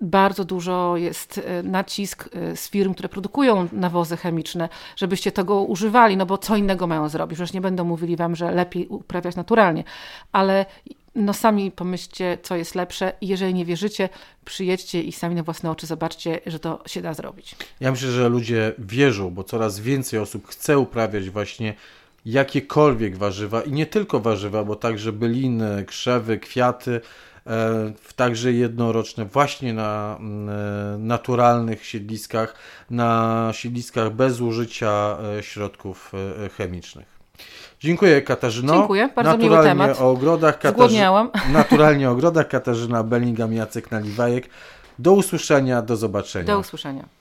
bardzo dużo jest e, nacisk e, z firm, które produkują nawozy chemiczne, żebyście tego używali, no bo co innego mają zrobić. Przecież nie będą mówili wam, że lepiej uprawiać naturalnie, ale no sami pomyślcie, co jest lepsze i jeżeli nie wierzycie, przyjedźcie i sami na własne oczy zobaczcie, że to się da zrobić. Ja myślę, że ludzie wierzą, bo coraz więcej osób chce uprawiać właśnie jakiekolwiek warzywa i nie tylko warzywa, bo także byliny, krzewy, kwiaty, E, także jednoroczne, właśnie na e, naturalnych siedliskach, na siedliskach bez użycia e, środków chemicznych. Dziękuję Katarzyno. Dziękuję, bardzo naturalnie miły temat. O ogrodach Katarzy... Naturalnie o ogrodach Katarzyna Bellingham, Jacek Naliwajek. Do usłyszenia, do zobaczenia. Do usłyszenia.